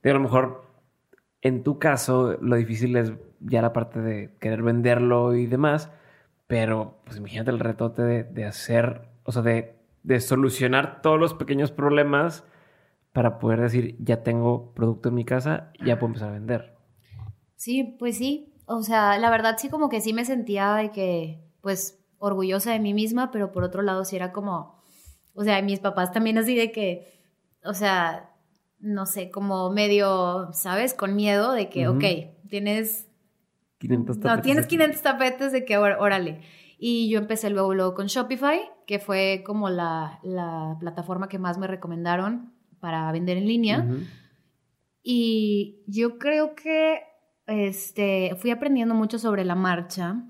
Pero a lo mejor, en tu caso, lo difícil es ya la parte de querer venderlo y demás. Pero, pues imagínate el retote de, de hacer, o sea, de, de solucionar todos los pequeños problemas para poder decir, ya tengo producto en mi casa, ya puedo empezar a vender. Sí, pues sí. O sea, la verdad sí como que sí me sentía de que, pues, orgullosa de mí misma, pero por otro lado sí era como, o sea, mis papás también así de que, o sea, no sé, como medio, ¿sabes? Con miedo de que, Ujú. ok, tienes 500 no, tapetes tienes aquí. 500 tapetes de que, órale. Y yo empecé luego, luego con Shopify, que fue como la, la plataforma que más me recomendaron para vender en línea. Y yo creo que este, fui aprendiendo mucho sobre la marcha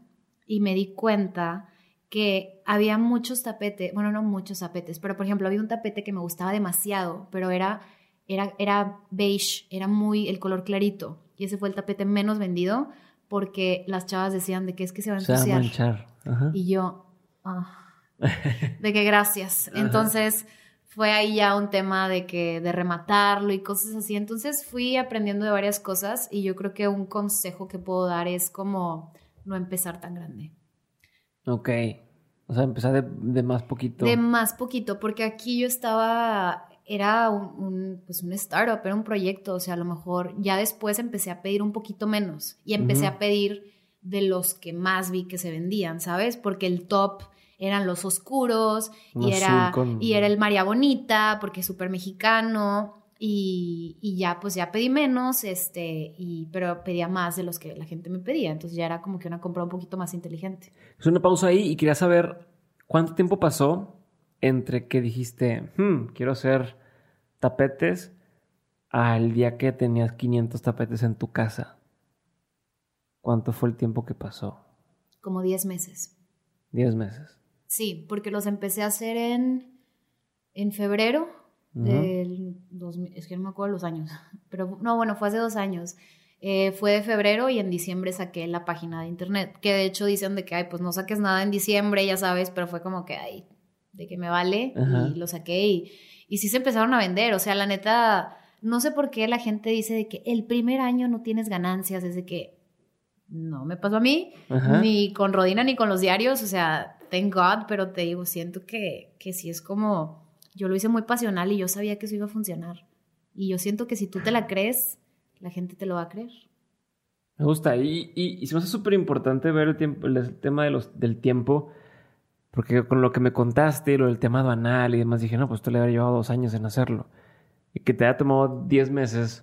y me di cuenta que había muchos tapetes, bueno, no muchos tapetes, pero por ejemplo había un tapete que me gustaba demasiado, pero era, era, era beige, era muy el color clarito. Y ese fue el tapete menos vendido porque las chavas decían de que es que se va a Se va a ensuciar. manchar. Ajá. Y yo, ah, de que gracias. Entonces fue ahí ya un tema de que de rematarlo y cosas así. Entonces fui aprendiendo de varias cosas y yo creo que un consejo que puedo dar es como no empezar tan grande. Ok. O sea, empezar de, de más poquito. De más poquito, porque aquí yo estaba, era un, un, pues un startup, era un proyecto, o sea, a lo mejor ya después empecé a pedir un poquito menos y empecé a pedir de los que más vi que se vendían, ¿sabes? Porque el top eran los oscuros Un y era, azul con- y era el María Bonita, porque es súper mexicano. Y, y ya, pues ya pedí menos, este, y, pero pedía más de los que la gente me pedía. Entonces ya era como que una compra un poquito más inteligente. Es una pausa ahí y quería saber cuánto tiempo pasó entre que dijiste, hmm, quiero hacer tapetes, al día que tenías 500 tapetes en tu casa. ¿Cuánto fue el tiempo que pasó? Como 10 meses. 10 meses. Sí, porque los empecé a hacer en, en febrero Ujú. del 2000, es que no me acuerdo los años, pero no, bueno, fue hace dos años. Eh, fue de febrero y en diciembre saqué la página de internet, que de hecho dicen de que, ay, pues no saques nada en diciembre, ya sabes, pero fue como que, ay, de que me vale Ajá. y lo saqué y, y sí se empezaron a vender, o sea, la neta, no sé por qué la gente dice de que el primer año no tienes ganancias, es de que no me pasó a mí, Ajá. ni con Rodina ni con los diarios, o sea, thank God, pero te digo, siento que, que sí es como, yo lo hice muy pasional y yo sabía que eso iba a funcionar. Y yo siento que si tú te la crees, la gente te lo va a creer. Me gusta. Y, y, y se me hace súper importante ver el, tiempo, el tema de los, del tiempo. Porque con lo que me contaste, lo del tema aduanal y demás, dije, no, pues tú le habría llevado dos años en hacerlo. Y que te haya tomado 10 meses,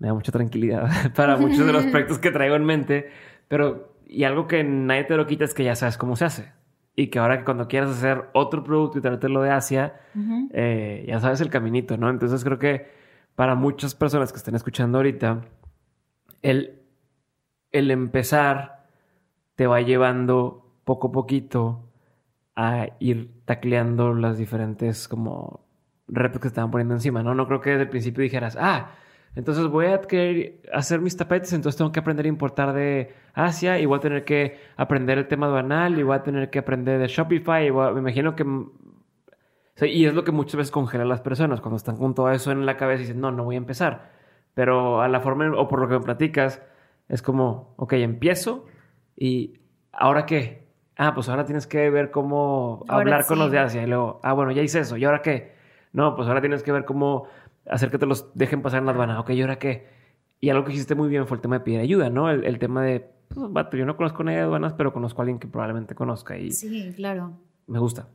me da mucha tranquilidad para muchos de los proyectos que traigo en mente. Pero, y algo que nadie te lo quita es que ya sabes cómo se hace. Y que ahora que cuando quieras hacer otro producto y traértelo de Asia, eh, ya sabes el caminito, ¿no? Entonces creo que para muchas personas que estén escuchando ahorita, el, el empezar te va llevando poco a poquito a ir tacleando las diferentes como retos que te estaban poniendo encima, ¿no? No creo que desde el principio dijeras, ah, entonces voy a querer hacer mis tapetes, entonces tengo que aprender a importar de Asia y voy a tener que aprender el tema aduanal y voy a tener que aprender de Shopify y a- me imagino que... o sea, y es lo que muchas veces congela a las personas cuando están con todo eso en la cabeza y dicen, no, no voy a empezar. Pero a la forma, o por lo que me platicas, es como, ok, empiezo y ¿ahora qué? Ah, pues ahora tienes que ver cómo hablar con los de Asia. Y luego, ah, bueno, ya hice eso. ¿Y ahora qué? No, pues ahora tienes que ver cómo hacer que te los dejen pasar en la aduana. Ok, ¿y ahora qué? Y algo que hiciste muy bien fue el tema de pedir ayuda, ¿no? El, tema de, pues, vato, yo no conozco nadie de aduanas, pero conozco a alguien que probablemente conozca. Y sí, claro. Me gusta.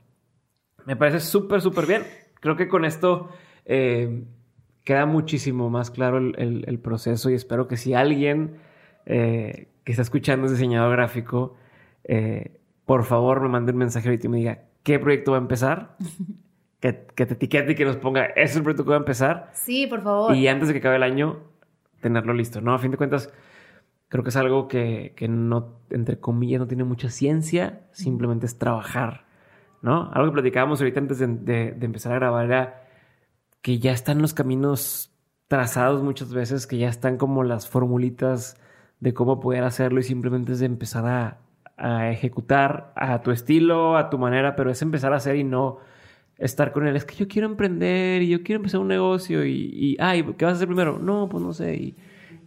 Me parece súper, súper bien. Creo que con esto eh, queda muchísimo más claro el, proceso y espero que si alguien eh, que está escuchando es diseñador gráfico, eh, por favor me mande un mensaje ahorita y me diga qué proyecto va a empezar. que, que, te etiquete y que nos ponga, ese es el proyecto que va a empezar. Sí, por favor. Y antes de que acabe el año, tenerlo listo, ¿no? A fin de cuentas, creo que es algo que, que no, entre comillas, no tiene mucha ciencia, simplemente es trabajar, ¿no? Algo que platicábamos ahorita antes de, de empezar a grabar era que ya están los caminos trazados muchas veces, que ya están como las formulitas de cómo poder hacerlo y simplemente es de empezar a, a ejecutar a tu estilo, a tu manera, pero es empezar a hacer y no estar con él. Es que yo quiero emprender y yo quiero empezar un negocio y, y ay, ¿qué vas a hacer primero? No, pues no sé. Y,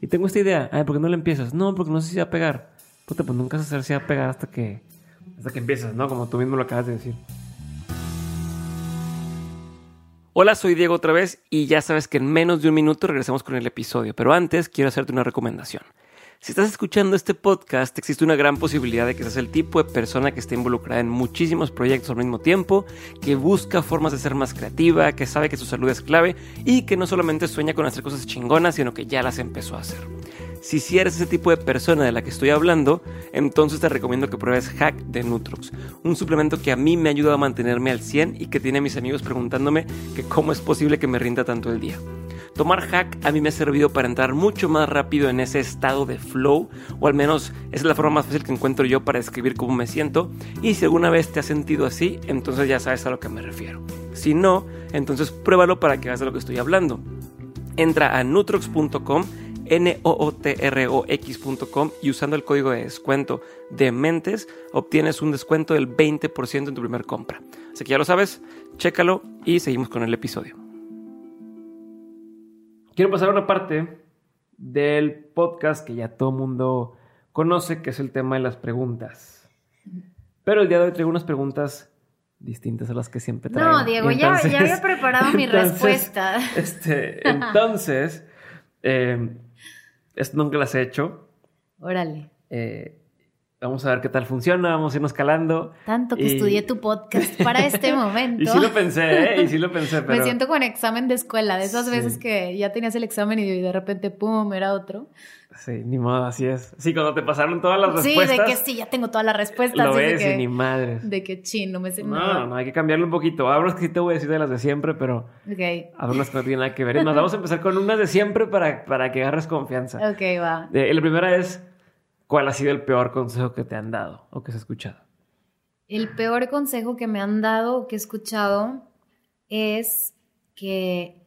y tengo esta idea. Ay, ¿por qué no la empiezas? No, porque no sé si va a pegar. Puta, pues nunca saber si va a pegar hasta que, hasta que empiezas, ¿no? Como tú mismo lo acabas de decir. Hola, soy Diego otra vez y ya sabes que en menos de un minuto regresamos con el episodio, pero antes quiero hacerte una recomendación. Si estás escuchando este podcast, existe una gran posibilidad de que seas el tipo de persona que esté involucrada en muchísimos proyectos al mismo tiempo, que busca formas de ser más creativa, que sabe que su salud es clave y que no solamente sueña con hacer cosas chingonas, sino que ya las empezó a hacer. Si si eres ese tipo de persona de la que estoy hablando, entonces te recomiendo que pruebes Hack de Nutrox, un suplemento que a mí me ha ayudado a mantenerme al 100 y que tiene a mis amigos preguntándome que cómo es posible que me rinda tanto el día. Tomar hack a mí me ha servido para entrar mucho más rápido en ese estado de flow, o al menos es la forma más fácil que encuentro yo para describir cómo me siento, y si alguna vez te has sentido así, entonces ya sabes a lo que me refiero. Si no, entonces pruébalo para que veas de lo que estoy hablando. Entra a nutrox.com y usando el código de descuento de Mentes obtienes un descuento del 20% en tu primer compra. Así que ya lo sabes, chécalo y seguimos con el episodio. Quiero pasar a una parte del podcast que ya todo el mundo conoce, que es el tema de las preguntas. Pero el día de hoy traigo unas preguntas distintas a las que siempre traigo. No, Diego, ya, había preparado mi respuesta. Este, entonces, eh, esto nunca las he hecho. Órale. Eh, Vamos a ver qué tal funciona, vamos a irnos calando. Tanto que estudié tu podcast para este momento. y sí lo pensé, ¿eh? Y sí lo pensé, pero... Me siento con examen de escuela, de esas veces que ya tenías el examen y de repente, pum, era otro. Sí, ni modo, así es. Sí, cuando te pasaron todas las respuestas. Sí, de que sí, ya tengo todas las respuestas. Lo ves que, y ni madre. De que chin, no me sé No, no, hay que cambiarlo un poquito. Habrá que sí te voy a decir de las de siempre, pero. Ok. Habrá unas que no tienen nada que ver. Nos vamos a empezar con unas de siempre para, para que agarres confianza. Ok, va. Eh, la primera es ¿Cuál ha sido el peor consejo que te han dado o que has escuchado? El peor consejo que me han dado o que he escuchado es que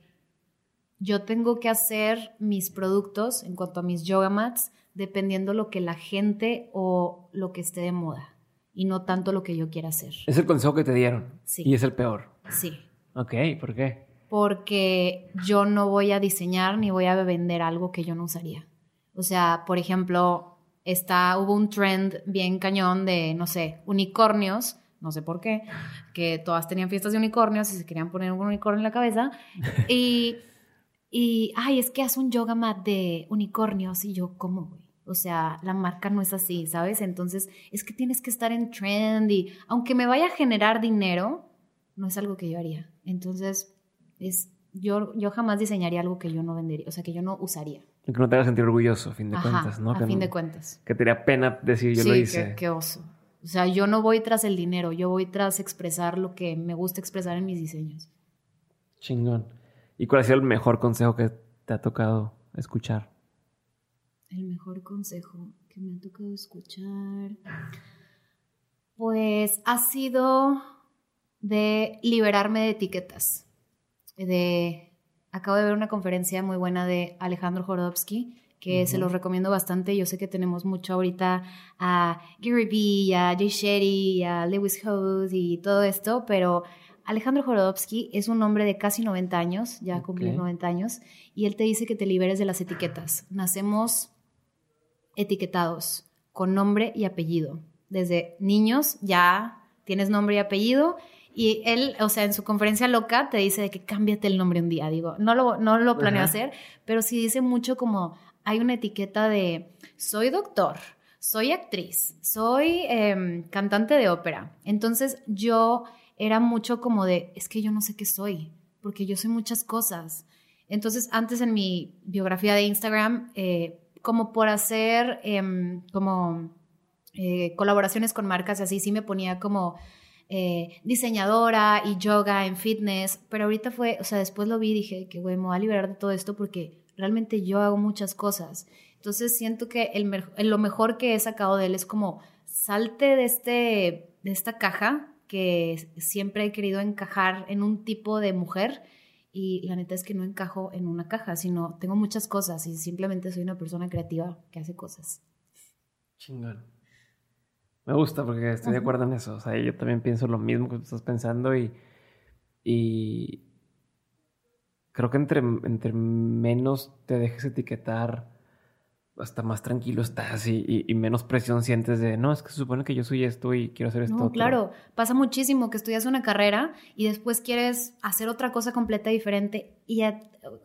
yo tengo que hacer mis productos en cuanto a mis yoga mats dependiendo lo que la gente o lo que esté de moda y no tanto lo que yo quiera hacer. Es el consejo que te dieron. Sí. Y es el peor. Sí. Ok, ¿por qué? Porque yo no voy a diseñar ni voy a vender algo que yo no usaría. O sea, por ejemplo, está, hubo un trend bien cañón de, no sé, unicornios, no sé por qué, que todas tenían fiestas de unicornios y se querían poner un unicornio en la cabeza. Y, y ay, es que haz un yoga mat de unicornios. Y yo, ¿cómo, güey? O sea, la marca no es así, ¿sabes? Entonces, es que tienes que estar en trend y aunque me vaya a generar dinero, no es algo que yo haría. Entonces, es, yo, yo jamás diseñaría algo que yo no vendería, o sea, que yo no usaría. Que no te hagas sentir orgulloso, a fin de cuentas, ¿no? A fin de cuentas. Que te daría pena decir yo lo hice. Qué oso. O sea, yo no voy tras el dinero, yo voy tras expresar lo que me gusta expresar en mis diseños. Chingón. ¿Y cuál ha sido el mejor consejo que te ha tocado escuchar? El mejor consejo que me ha tocado escuchar. Pues ha sido de liberarme de etiquetas. De acabo de ver una conferencia muy buena de Alejandro Jorodowski que se los recomiendo bastante. Yo sé que tenemos mucho ahorita a Gary Vee, a Jay Shetty, a Lewis Howes y todo esto, pero Alejandro Jorodowski es un hombre de casi 90 años, ya cumplió 90 años, y él te dice que te liberes de las etiquetas. Nacemos etiquetados con nombre y apellido. Desde niños ya tienes nombre y apellido y él, o sea, en su conferencia loca te dice de que cámbiate el nombre un día. Digo, no lo, no lo planeo hacer, pero sí dice mucho como hay una etiqueta de soy doctor, soy actriz, soy em, cantante de ópera. Entonces yo era mucho como de, es que yo no sé qué soy, porque yo soy muchas cosas. Entonces antes en mi biografía de Instagram, eh, como por hacer em, como eh, colaboraciones con marcas y así, sí me ponía como eh, diseñadora y yoga en fitness, pero ahorita fue, o sea, después lo vi y dije que, güey, me voy a liberar de todo esto porque realmente yo hago muchas cosas. Entonces siento que el, lo mejor que he sacado de él es como salte de, este, de esta caja que siempre he querido encajar en un tipo de mujer y la neta es que no encajo en una caja, sino tengo muchas cosas y simplemente soy una persona creativa que hace cosas. Chingón. Me gusta porque estoy de acuerdo en eso. O sea, yo también pienso lo mismo que tú estás pensando y, y creo que entre, entre menos te dejes etiquetar, hasta más tranquilo estás y, menos presión sientes de, no, es que se supone que yo soy esto y quiero hacer esto. No, claro, pasa muchísimo que estudias una carrera y después quieres hacer otra cosa completa diferente y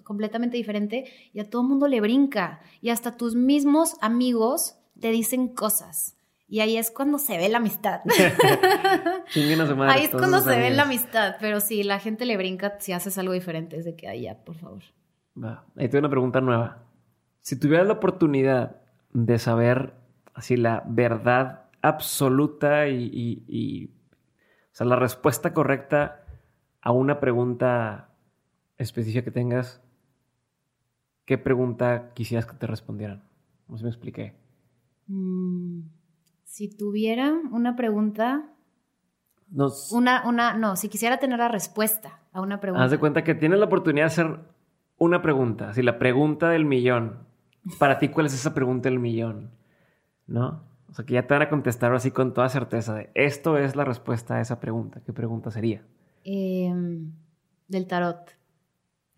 completamente diferente y a todo el mundo le brinca y hasta tus mismos amigos te dicen cosas. Y ahí es cuando se ve la amistad. ahí es cuando se ve la amistad. Pero si la gente le brinca si haces algo diferente. Es de que, ahí ya, por favor. Va. Ahí tengo una pregunta nueva. Si tuvieras la oportunidad de saber así la verdad absoluta y, y, o sea, la respuesta correcta a una pregunta específica que tengas, ¿qué pregunta quisieras que te respondieran? No sé si me expliqué. Mm. Si tuviera una pregunta, una, una, no, si quisiera tener la respuesta a una pregunta. Haz de cuenta que tienes la oportunidad de hacer una pregunta, si la pregunta del millón. Para ti, ¿cuál es esa pregunta del millón? ¿No? O sea, que ya te van a contestar así con toda certeza de esto es la respuesta a esa pregunta. ¿Qué pregunta sería? Em, del tarot.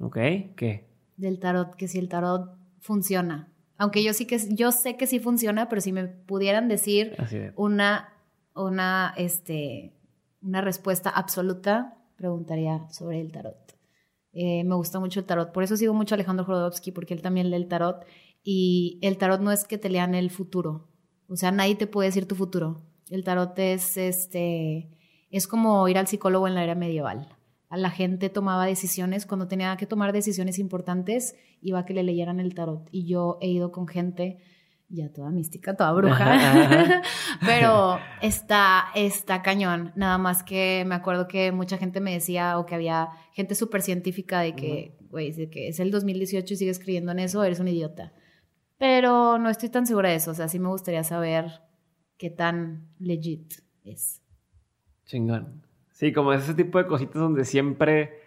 Ok, ¿qué? Del tarot, que si el tarot funciona. Aunque yo sí que yo sé que sí funciona, pero si me pudieran decir una, una, este, una respuesta absoluta, preguntaría sobre el tarot. Eh, me gusta mucho el tarot, por eso sigo mucho a Alejandro Jorodowski, porque él también lee el tarot. Y el tarot no es que te lean el futuro. O sea, nadie te puede decir tu futuro. El tarot es este es como ir al psicólogo en la era medieval la gente tomaba decisiones, cuando tenía que tomar decisiones importantes, iba a que le leyeran el tarot. Y yo he ido con gente, ya toda mística, toda bruja, pero está, está cañón. Nada más que me acuerdo que mucha gente me decía, o que había gente súper científica de que, güey, de que es el 2018 y sigues creyendo en eso, eres un idiota. Pero no estoy tan segura de eso, o sea, sí me gustaría saber qué tan legit es. Chingón. Sí, como ese tipo de cositas donde siempre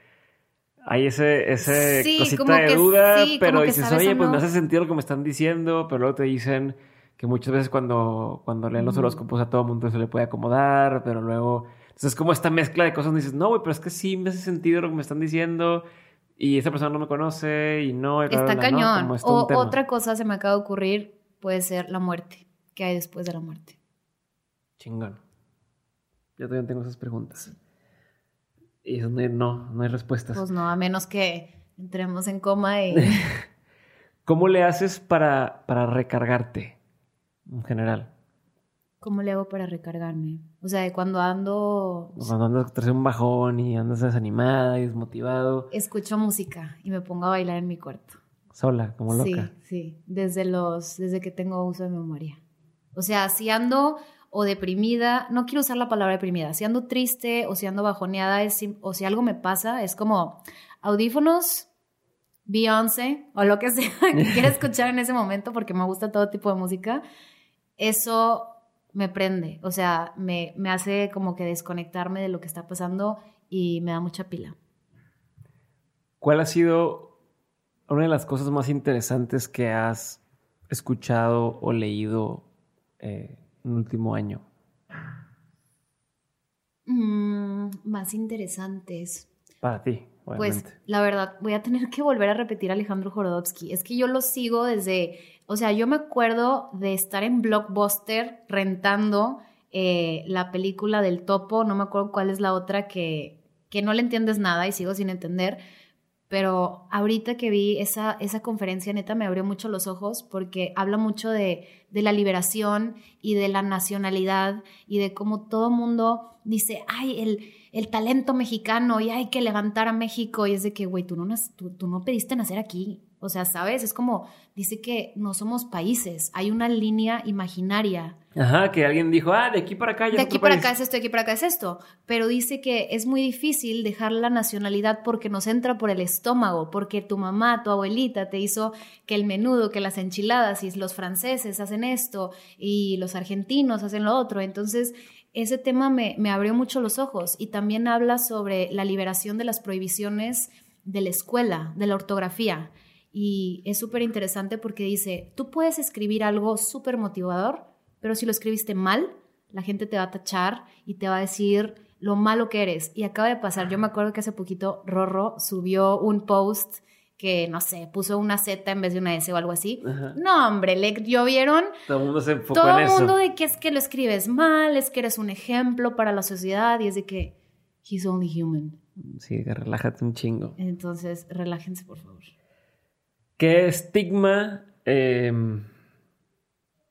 hay ese, ese cosita de duda, pero dices, oye, pues me hace sentido lo que me están diciendo, pero luego te dicen que muchas veces cuando, cuando leen los horóscopos a todo mundo se le puede acomodar, pero luego... Entonces es como esta mezcla de cosas donde dices, no, güey, pero es que sí me hace sentido lo que me están diciendo y esa persona no me conoce y no... Está cañón. o otra cosa se me acaba de ocurrir, puede ser la muerte. ¿Qué hay después de la muerte? Chingón. Yo todavía tengo esas preguntas. Y es donde no, no hay respuestas. Pues no, a menos que entremos en coma y... ¿Cómo le haces para, para recargarte en general? ¿Cómo le hago para recargarme? O sea, cuando ando... Cuando andas tras un bajón y andas desanimada y desmotivado. Escucho música y me pongo a bailar en mi cuarto. Sola, como loca. Sí, sí, desde, los, desde que tengo uso de memoria. O sea, si ando o deprimida, no quiero usar la palabra deprimida, si ando triste o si ando bajoneada es, o si algo me pasa, es como audífonos, Beyoncé o lo que sea que quiera escuchar en ese momento porque me gusta todo tipo de música, eso me prende, o sea, me, me hace como que desconectarme de lo que está pasando y me da mucha pila. ¿Cuál ha sido una de las cosas más interesantes que has escuchado o leído eh, en el último año? Mm, más interesantes. Para ti, Pues la verdad, voy a tener que volver a repetir a Alejandro Jorodowski. Es que yo lo sigo desde, o sea, yo me acuerdo de estar en Blockbuster rentando eh, la película del topo, no me acuerdo cuál es la otra que, que no le entiendes nada y sigo sin entender, pero ahorita que vi esa, esa conferencia, neta, me abrió mucho los ojos porque habla mucho de, de la liberación y de la nacionalidad y de cómo todo mundo dice, ay, el, el talento mexicano y hay que levantar a México. Y es de que, güey, tú no, tú, tú no pediste nacer aquí. O sea, ¿sabes? Es como, dice que no somos países, hay una línea imaginaria. Ajá, que alguien dijo, ah, de aquí para acá. Ya de aquí para acá es esto, de aquí para acá es esto. Pero dice que es muy difícil dejar la nacionalidad porque nos entra por el estómago, porque tu mamá, tu abuelita te hizo que el menudo, que las enchiladas y los franceses hacen esto y los argentinos hacen lo otro. Entonces, ese tema me, me abrió mucho los ojos y también habla sobre la liberación de las prohibiciones de la escuela, de la ortografía y es súper interesante porque dice, tú puedes escribir algo súper motivador, pero si lo escribiste mal, la gente te va a tachar y te va a decir lo malo que eres. Y acaba de pasar, yo me acuerdo que hace poquito Rorro subió un post que, no sé, puso una Z en vez de una S o algo así. No, hombre, le llovieron. Todo el mundo se enfocó Todo el mundo de que es que lo escribes mal, es que eres un ejemplo para la sociedad y es de que he's only human. Sí, relájate un chingo. Entonces, relájense, por favor. ¿Qué estigma em,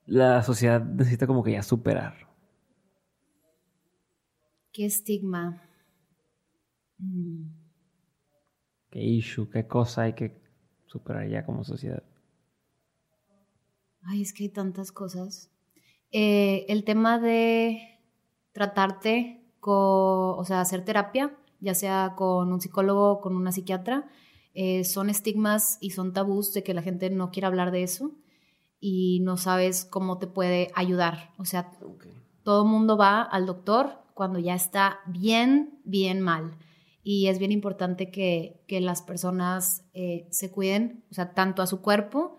la sociedad necesita como que ya superar? ¿Qué estigma? Mm. ¿Qué issue? ¿Qué cosa hay que superar ya como sociedad? Ay, es que hay tantas cosas. Eh, el tema de tratarte con, o sea, hacer terapia, ya sea con un psicólogo o con una psiquiatra, eh, son estigmas y son tabús de que la gente no quiere hablar de eso y no sabes cómo te puede ayudar. O sea, todo el mundo va al doctor cuando ya está bien, bien mal. Y es bien importante que, que las personas eh, se cuiden, o sea, tanto a su cuerpo,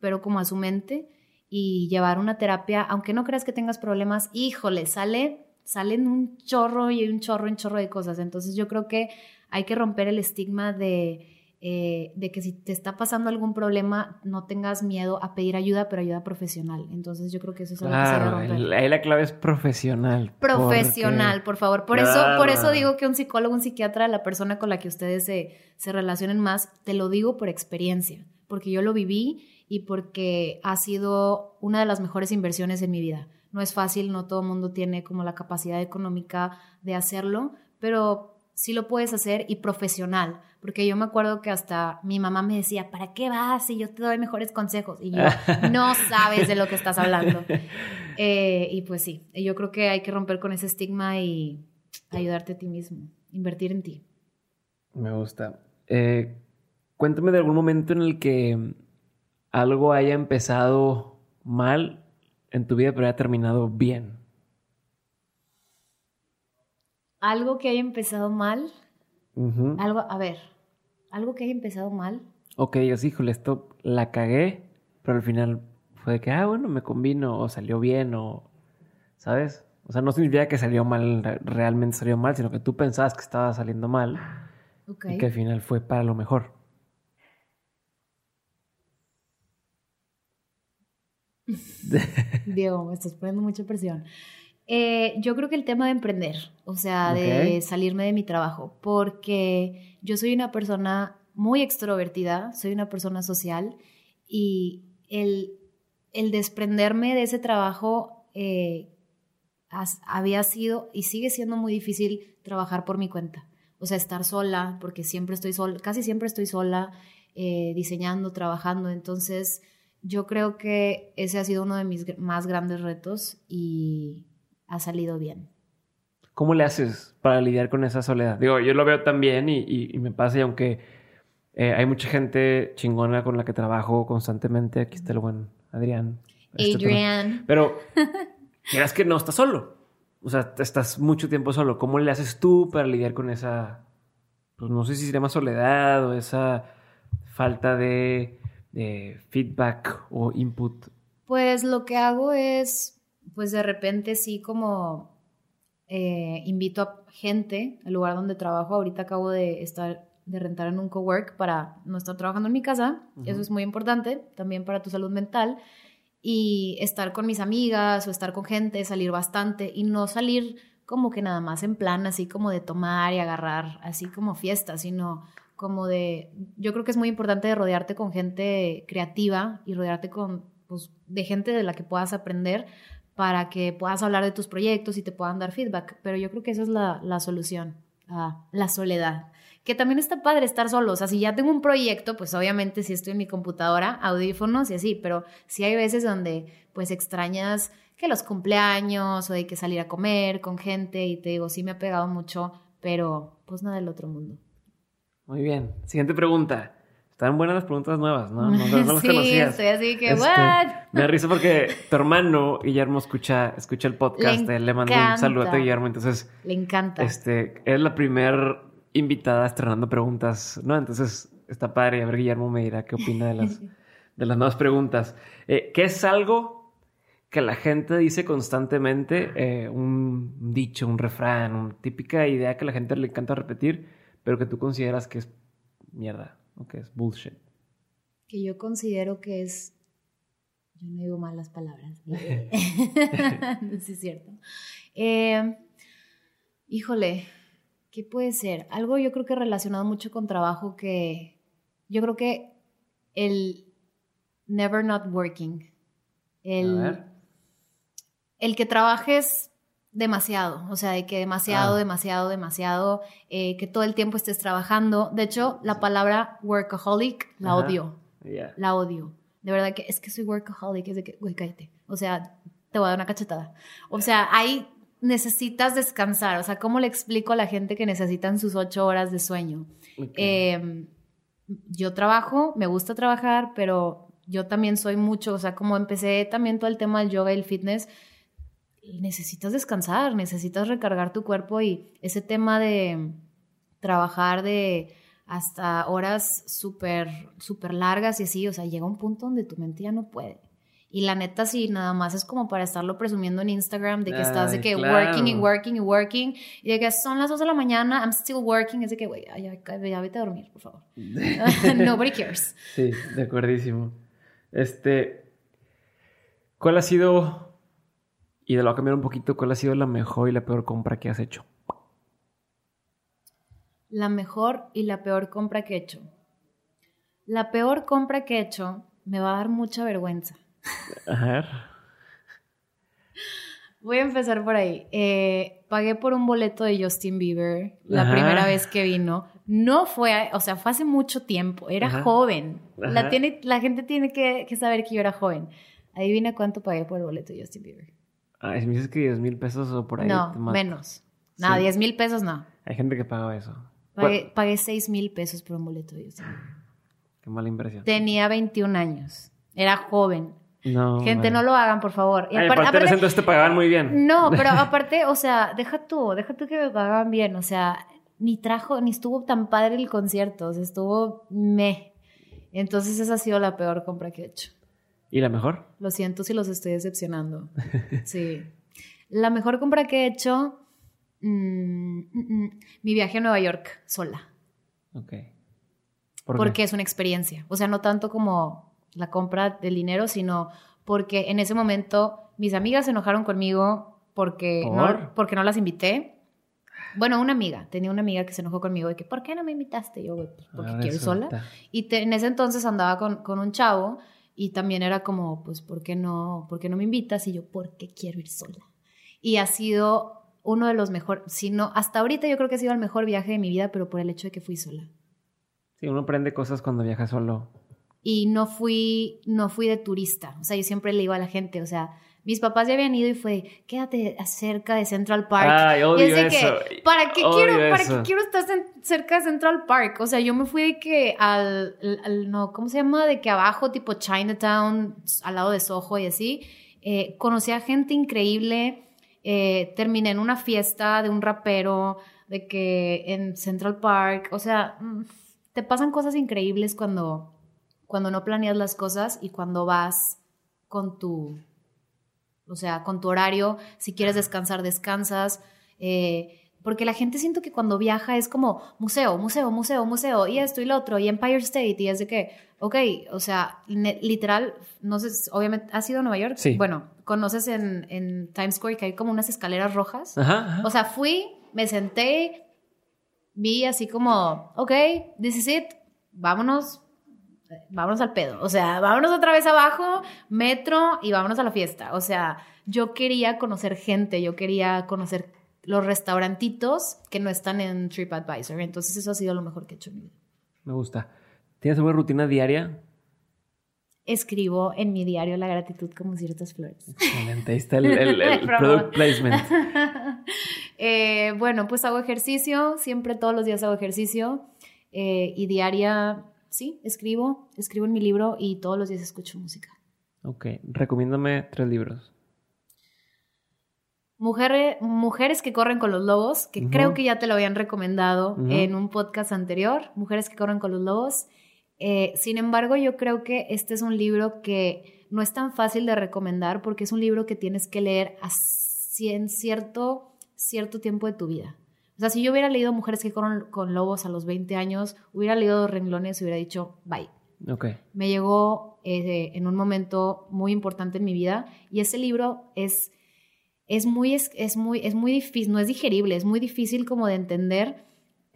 pero como a su mente, y llevar una terapia, aunque no creas que tengas problemas, híjole, sale, salen un chorro y un chorro, un chorro de cosas. Entonces yo creo que hay que romper el estigma de eh, de que si te está pasando algún problema, no tengas miedo a pedir ayuda, pero ayuda profesional. Entonces yo creo que eso es algo que se debe. Ahí la clave es profesional. Profesional, por favor. Por, eso, por eso digo que un psicólogo, un psiquiatra, la persona con la que ustedes se, se relacionen más, te lo digo por experiencia, porque yo lo viví y porque ha sido una de las mejores inversiones en mi vida. No es fácil, no todo el mundo tiene como la capacidad económica de hacerlo, pero sí lo puedes hacer y profesional, porque yo me acuerdo que hasta mi mamá me decía, ¿para qué vas si yo te doy mejores consejos? Y yo, no sabes de lo que estás hablando. Eh, y pues sí, yo creo que hay que romper con ese estigma y ayudarte a ti mismo, invertir en ti. Me gusta. Eh, cuéntame de algún momento en el que algo haya empezado mal en tu vida, pero haya terminado bien algo que haya empezado mal. Algo, a ver, algo que haya empezado mal. Ok, así, híjole, esto la cagué, pero al final fue de que, ah, bueno, me combino, o salió bien, o, ¿sabes? O sea, no significa que salió mal, realmente salió mal, sino que tú pensabas que estaba saliendo mal y que al final fue para lo mejor. Diego, me estás poniendo mucha presión. Eh, yo creo que el tema de emprender, o sea, de salirme de mi trabajo, porque yo soy una persona muy extrovertida, soy una persona social y el, el desprenderme de ese trabajo eh, había sido y sigue siendo muy difícil trabajar por mi cuenta. O sea, estar sola, porque siempre estoy sola, casi siempre estoy sola, eh, diseñando, trabajando. Entonces, yo creo que ese ha sido uno de mis más grandes retos y, ha salido bien. ¿Cómo le haces para lidiar con esa soledad? Digo, yo lo veo también y, y, me pasa y aunque eh, hay mucha gente chingona con la que trabajo constantemente, aquí está el buen Adrián. Este Adrián. pero quieras que no estás solo. O sea, estás mucho tiempo solo. ¿Cómo le haces tú para lidiar con esa, pues no sé si se llama soledad o esa falta de feedback o input? Pues lo que hago es, pues de repente sí como eh, invito a gente al lugar donde trabajo. Ahorita acabo de estar de rentar en un cowork para no estar trabajando en mi casa. Eso es muy importante también para tu salud mental. Y estar con mis amigas o estar con gente, salir bastante y no salir como que nada más en plan así como de tomar y agarrar, así como fiesta, sino como de, yo creo que es muy importante rodearte con gente creativa y rodearte con, pues, de gente de la que puedas aprender para que puedas hablar de tus proyectos y te puedan dar feedback. Pero yo creo que esa es la, la solución a la soledad. Que también está padre estar solo. O sea, si ya tengo un proyecto, pues obviamente si estoy en mi computadora, audífonos y así, pero sí hay veces donde pues extrañas que los cumpleaños o hay que salir a comer con gente y te digo, sí me ha pegado mucho, pero pues nada del otro mundo. Muy bien. Siguiente pregunta. Están buenas las preguntas nuevas, ¿no? No, no, las sí, conocías. estoy así que, Este, ¿what? Me da risa porque tu hermano Guillermo escucha, escucha el podcast. Le él le mando un saludo a. Guillermo. Entonces, Le encanta. este, es la primer invitada estrenando preguntas, ¿no? Entonces, está padre. A ver, Guillermo me dirá qué opina de las, de las nuevas preguntas. Eh, ¿Qué es algo que la gente dice constantemente? Eh, un dicho, un refrán, una típica idea que a la gente le encanta repetir, pero que tú consideras que es mierda, o que es bullshit. que yo considero que es. Yo no digo malas palabras. sí, es cierto. Eh, híjole, ¿qué puede ser? Algo yo creo que relacionado mucho con trabajo que. Yo creo que el never not working. A El, ver. el que trabajes demasiado, o sea, de que demasiado, Ah. demasiado, demasiado, eh, que todo el tiempo estés trabajando. De hecho, la palabra workaholic la Ajá. odio la odio. De verdad que es que soy workaholic, es de que, güey, cállate. O sea, te voy a dar una cachetada. O sea, ahí necesitas descansar. O sea, ¿cómo le explico a la gente que necesitan sus ocho horas de sueño? Eh, yo trabajo, me gusta trabajar, pero yo también soy mucho, o sea, como empecé también todo el tema del yoga y el fitness, necesitas descansar, necesitas recargar tu cuerpo y ese tema de trabajar de hasta horas súper, súper largas y así, o sea, llega un punto donde tu mente ya no puede. Y la neta, sí, nada más es como para estarlo presumiendo en Instagram, de que estás de Ay, que claro. working y working y working, y de que son las 2 de la mañana, I'm still working, es de que, güey, ya, ya, ya vete a dormir, por favor. Nobody cares. Sí, de acuerdísimo. Este, ¿cuál ha sido, y de lo voy a cambiar un poquito, cuál ha sido la mejor y la peor compra que has hecho? La mejor y la peor compra que he hecho. La peor compra que he hecho me va a dar mucha vergüenza. A ver. Voy a empezar por ahí. Eh, pagué por un boleto de Justin Bieber la Ajá. primera vez que vino. No fue, o sea, fue hace mucho tiempo. Era Ajá. joven. La, Ajá. tiene, la gente tiene que, que saber que yo era joven. Adivina cuánto pagué por el boleto de Justin Bieber. Ay, si me dices que 10 mil pesos o por ahí. no, menos. No, Sí. 10 mil pesos no. Hay gente que paga eso. Pagué, pagué 6 mil pesos por un boleto de. Qué mala inversión. Tenía 21 años. Era joven. No. Gente, no lo hagan, por favor. Y Ay, apar- aparte, aparte- entonces te pagaban muy bien. no, pero aparte, o sea, deja tú, deja tú que me pagaban bien, o sea, ni trajo, ni estuvo tan padre el concierto, o sea, estuvo me. Entonces esa ha sido la peor compra que he hecho. ¿Y la mejor? Lo siento si los estoy decepcionando. Sí. La mejor compra que he hecho, mm, mm, mm, mi viaje a Nueva York sola, Ok. ¿Por qué? porque es una experiencia, o sea, no tanto como la compra del dinero, sino porque en ese momento mis amigas se enojaron conmigo porque, ¿Por? no, porque no las invité. Bueno, una amiga, tenía una amiga que se enojó conmigo de que, ¿por qué no me invitaste? Yo, güey, pues porque Ah, quiero ir sola. Y te- en ese entonces andaba con, con un chavo y también era como, pues, ¿por qué, no, ¿por qué no me invitas? Y yo, porque quiero ir sola? Y ha sido uno de los mejores, si no, hasta ahorita yo creo que ha sido el mejor viaje de mi vida, pero por el hecho de que fui sola. Sí, uno aprende cosas cuando viaja solo. Y no fui, no fui de turista. O sea, yo siempre le digo a la gente, o sea, mis papás ya habían ido y fue, quédate cerca de Central Park. Ay, Y odio es de que, eso. ¿para qué, Odio quiero, ¿para eso. qué quiero estar cerca de Central Park? O sea, yo me fui de que al, al- al- no, ¿cómo se llama? De que abajo, tipo Chinatown, al lado de Soho y así. Eh, conocí a gente increíble. eh, terminé en una fiesta de un rapero, de que en Central Park. O sea, mm, te pasan cosas increíbles cuando, cuando no planeas las cosas y cuando vas con tu, o sea, con tu horario, si quieres descansar, descansas. Eh, porque la gente siento que cuando viaja es como museo, museo, museo, museo, y esto y lo otro, y Empire State, y es de que, ok, o sea, literal, no sé, obviamente, ¿has ido a Nueva York? Sí. Bueno, conoces en, en Times Square que hay como unas escaleras rojas. Ajá, O sea, fui, me senté, vi así como, ok, this is it, vámonos, vámonos al pedo. O sea, vámonos otra vez abajo, metro y vámonos a la fiesta. O sea, yo quería conocer gente, yo quería conocer los restaurantitos que no están en TripAdvisor. Entonces eso ha sido lo mejor que he hecho en mi vida. Me gusta. ¿Tienes una rutina diaria? Escribo en mi diario la gratitud como ciertas flores. Excelente, ahí está el, product placement. Eh, bueno, pues hago ejercicio, siempre todos los días hago ejercicio eh, y diaria, sí, escribo, escribo en mi libro y todos los días escucho música. Ok, recomiéndame tres libros. mujeres que corren con los lobos, que creo que ya te lo habían recomendado en un podcast anterior, Mujeres que corren con los lobos. Eh, sin embargo, yo creo que este es un libro que no es tan fácil de recomendar porque es un libro que tienes que leer en cierto, cierto tiempo de tu vida. O sea, si yo hubiera leído Mujeres que corren con lobos a los 20 años, hubiera leído dos renglones y hubiera dicho, bye. Okay. Me llegó eh, en un momento muy importante en mi vida y ese libro es, es, muy, es, muy, es muy difícil, no es digerible, es muy difícil como de entender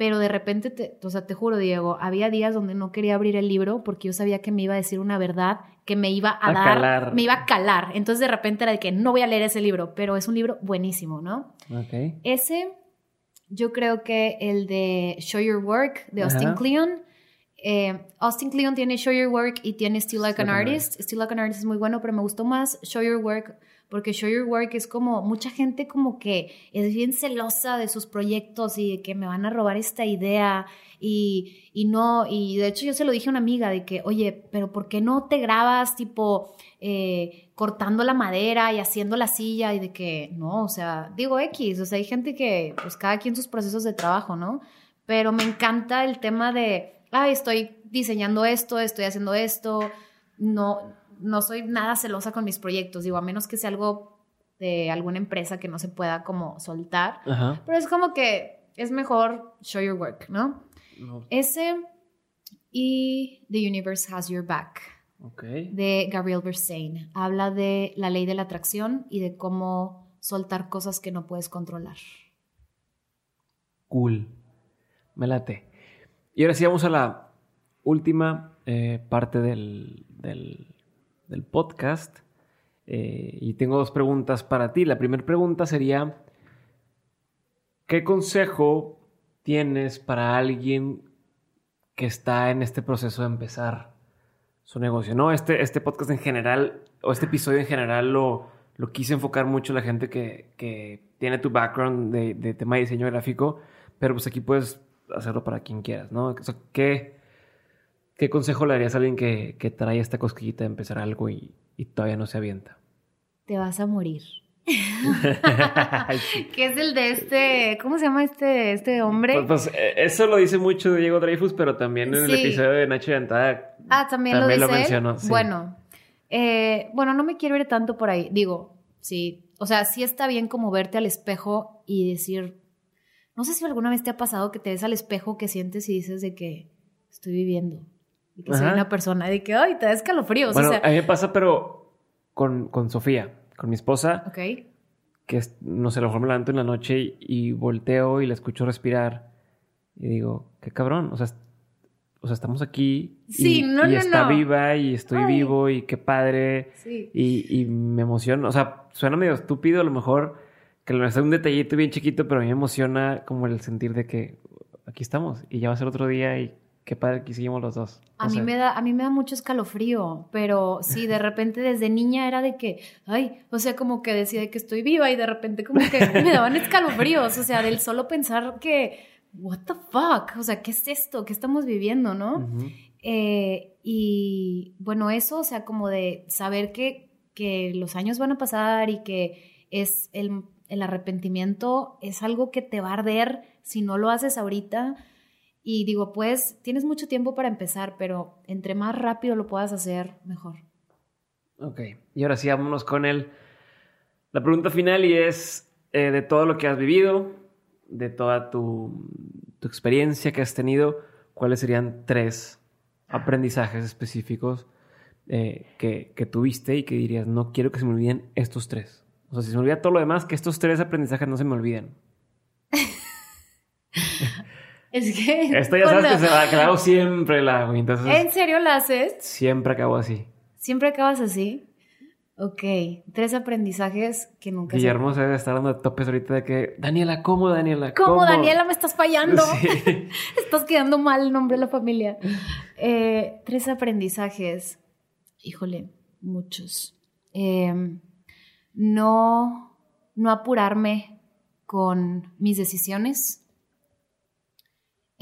pero de repente, te, o sea, te juro, Diego, había días donde no quería abrir el libro porque yo sabía que me iba a decir una verdad que me iba a, dar, calar. me iba a calar. Entonces de repente era de que no voy a leer ese libro, pero es un libro buenísimo, ¿no? Okay. Ese, yo creo que el de Show Your Work de Austin Kleon. Eh, Austin Kleon tiene Show Your Work y tiene Still Like an Artist. Still Like an Artist es muy bueno, pero me gustó más Show Your Work porque Show Your Work es como mucha gente como que es bien celosa de sus proyectos y de que me van a robar esta idea y, y no, y de hecho yo se lo dije a una amiga de que, oye, pero ¿por qué no te grabas tipo eh, cortando la madera y haciendo la silla y de que, no, o sea, digo X, o sea, hay gente que, pues cada quien sus procesos de trabajo, ¿no? Pero me encanta el tema de, ay, estoy diseñando esto, estoy haciendo esto, no, no soy nada celosa con mis proyectos, digo, a menos que sea algo de alguna empresa que no se pueda como soltar. Pero es como que es mejor show your work, ¿no? Ese y The Universe Has Your Back. De Gabriel Bernstein. Habla de la ley de la atracción y de cómo soltar cosas que no puedes controlar. Cool. Me late. Y ahora sí vamos a la última eh, parte del, del podcast. Eh, y tengo dos preguntas para ti. La primera pregunta sería, ¿qué consejo tienes para alguien que está en este proceso de empezar su negocio? ¿no? Este, este podcast en general, o este episodio en general, lo, lo quise enfocar mucho la gente que, tiene tu background de, tema de diseño gráfico, pero pues aquí puedes hacerlo para quien quieras, ¿no? ¿qué, ¿Qué consejo le darías a alguien que, que trae esta cosquillita de empezar algo y, todavía no se avienta? Te vas a morir. ¿Qué es el de este, ¿cómo se llama este, este hombre? Pues, pues eh, eso lo dice mucho Diego Dreyfus, pero también en el episodio de Nacho Yantada. Ah, también, lo, dice mencionó. Bueno, eh, bueno, no me quiero ir tanto por ahí. Digo, sí, o sea, sí está bien como verte al espejo y decir, no sé si alguna vez te ha pasado que te ves al espejo que sientes y dices de que estoy viviendo y que soy una persona de que, ay, te da escalofríos. Bueno, a mí me pasa, pero con, con Sofía, con mi esposa. Ok. Que, no sé, a lo mejor me levanto en la noche y, volteo y la escucho respirar. Y digo, qué cabrón, o sea, o sea estamos aquí. Sí, y, no, y está viva y estoy vivo y qué padre. Sí. Y, y me emociona, o sea, suena medio estúpido a lo mejor que lo hace un detallito bien chiquito, pero a mí me emociona como el sentir de que aquí estamos y ya va a ser otro día y qué padre que hicimos los dos. a mí, me da, a mí me da mucho escalofrío, pero sí, de repente desde niña era de que, ay, o sea, como que decía que estoy viva y de repente como que me daban escalofríos, o sea, del solo pensar que, what the fuck, o sea, ¿qué es esto? ¿Qué estamos viviendo, no? Eh, y bueno, eso, o sea, como de saber que, que los años van a pasar y que es el, el arrepentimiento es algo que te va a arder si no lo haces ahorita Y digo, pues tienes mucho tiempo para empezar, pero entre más rápido lo puedas hacer, mejor. Ok, y ahora sí, vámonos con el, la pregunta final y es eh, de todo lo que has vivido, de toda tu, tu experiencia que has tenido, ¿cuáles serían tres aprendizajes específicos eh, que, que, tuviste y que dirías, no quiero que se me olviden estos tres? O sea, si se me olvida todo lo demás, que estos tres aprendizajes no se me olviden. es que... Esto ya sabes que, se la hago siempre, la hago. Entonces, ¿En serio la haces? Siempre acabo así. ¿Siempre acabas así? Ok, tres aprendizajes que nunca Guillermo se debe estar dando topes ahorita de que, Daniela, ¿cómo, Daniela? ¿Cómo, Daniela? Me estás fallando. estás quedando mal el nombre de la familia. Eh, tres aprendizajes. Híjole, muchos. Em, no, no apurarme con mis decisiones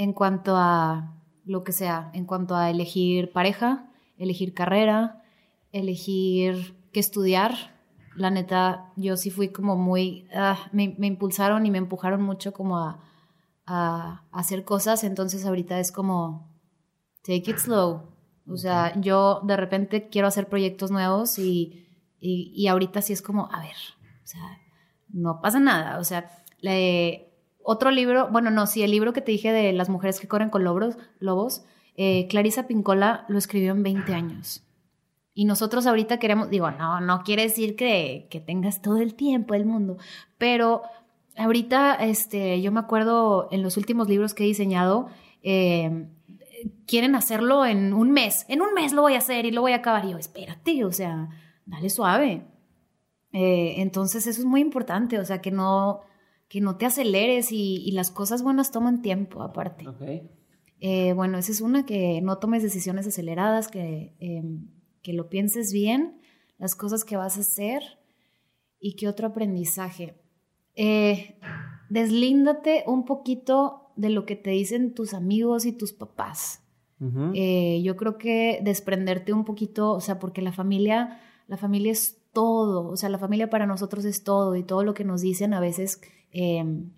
en cuanto a lo que sea, en cuanto a elegir pareja, elegir carrera, elegir qué estudiar. La neta, yo sí fui como muy, ah, me, impulsaron y me empujaron mucho como a, hacer cosas, entonces ahorita es como, take it slow. O sea, yo de repente quiero hacer proyectos nuevos y, y, ahorita sí es como, a ver, o sea, no pasa nada. O sea, otro libro, bueno, no, sí, el libro que te dije de las mujeres que corren con lobos, lobos eh, Clarisa Pincola lo escribió en 20 años. Y nosotros ahorita queremos, digo, no, no quiere decir que, que tengas todo el tiempo del mundo, pero ahorita, este, yo me acuerdo en los últimos libros que he diseñado, eh, quieren hacerlo en un mes, en un mes lo voy a hacer y lo voy a acabar. Y yo, espérate, o sea, dale suave. Eh, entonces eso es muy importante, o sea, que no, que no te aceleres y, las cosas buenas toman tiempo aparte. Eh, bueno, esa es una, que no tomes decisiones aceleradas, que em, que lo pienses bien, las cosas que vas a hacer y qué otro aprendizaje. Eh, deslíndate un poquito de lo que te dicen tus amigos y tus papás. Eh, yo creo que desprenderte un poquito, o sea, porque la familia, la familia es todo, o sea, la familia para nosotros es todo y todo lo que nos dicen a veces em,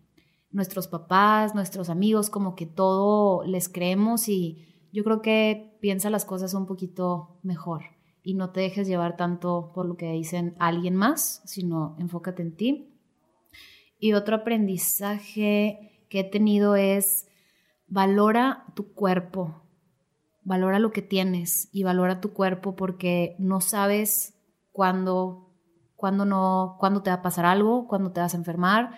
nuestros papás, nuestros amigos, como que todo les creemos y yo creo que piensa las cosas un poquito mejor y no te dejes llevar tanto por lo que dicen alguien más, sino enfócate en ti. Y otro aprendizaje que he tenido es valora tu cuerpo, valora lo que tienes y valora tu cuerpo porque no sabes cuándo, cuándo, no, cuándo te va a pasar algo, cuándo te vas a enfermar.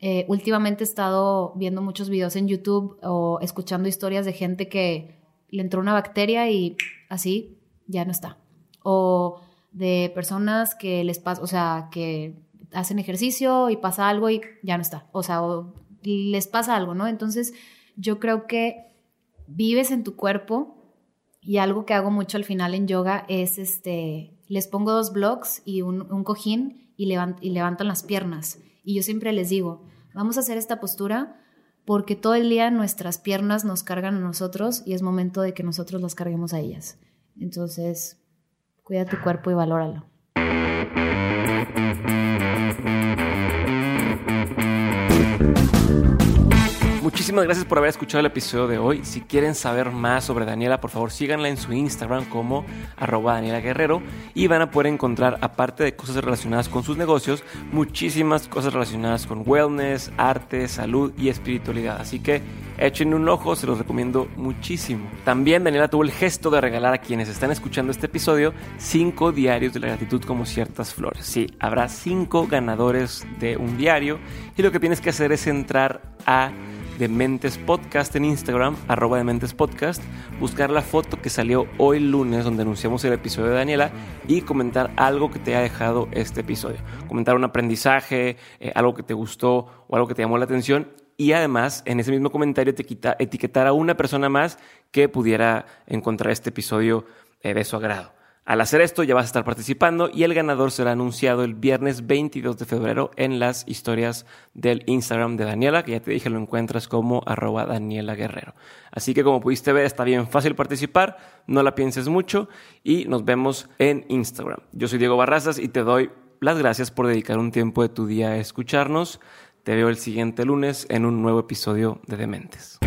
Eh, últimamente he estado viendo muchos videos en YouTube o escuchando historias de gente que le entró una bacteria y así ya no está o de personas que les pasa, o sea, que hacen ejercicio y pasa algo y ya no está, o sea, les pasa algo, ¿no? Entonces, yo creo que vives en tu cuerpo y algo que hago mucho al final en yoga es, este, les pongo dos blocks y un, cojín y levantan las piernas. Y yo siempre les digo, vamos a hacer esta postura porque todo el día nuestras piernas nos cargan a nosotros y es momento de que nosotros las carguemos a ellas. Entonces, Cuida tu cuerpo y valóralo. Muchísimas gracias por haber escuchado el episodio de hoy. Si quieren saber más sobre Daniela, por favor síganla en su Instagram como arroba Daniela Guerrero y van a poder encontrar, aparte de cosas relacionadas con sus negocios, muchísimas cosas relacionadas con wellness, arte, salud y espiritualidad. Así que Echen un ojo, se los recomiendo muchísimo. También Daniela tuvo el gesto de regalar a quienes están escuchando este episodio cinco diarios de la gratitud como ciertas flores. Sí, habrá cinco ganadores de un diario y lo que tienes que hacer es entrar a Dementes Podcast en Instagram, arroba Dementes Podcast, buscar la foto que salió hoy lunes donde anunciamos el episodio de Daniela y comentar algo que te haya dejado este episodio. Comentar un aprendizaje, eh, algo que te gustó o algo que te llamó la atención y además en ese mismo comentario te quita, etiquetar a una persona más que pudiera encontrar este episodio eh, de su agrado. Al hacer esto ya vas a estar participando y el ganador será anunciado el viernes 22 de febrero en las historias del Instagram de Daniela, que ya te dije lo encuentras como arroba Daniela Guerrero. Así que como pudiste ver está bien fácil participar, no la pienses mucho y nos vemos en Instagram. Yo soy Diego Barrazas y te doy las gracias por dedicar un tiempo de tu día a escucharnos. Te veo el siguiente lunes en un nuevo episodio de Dementes.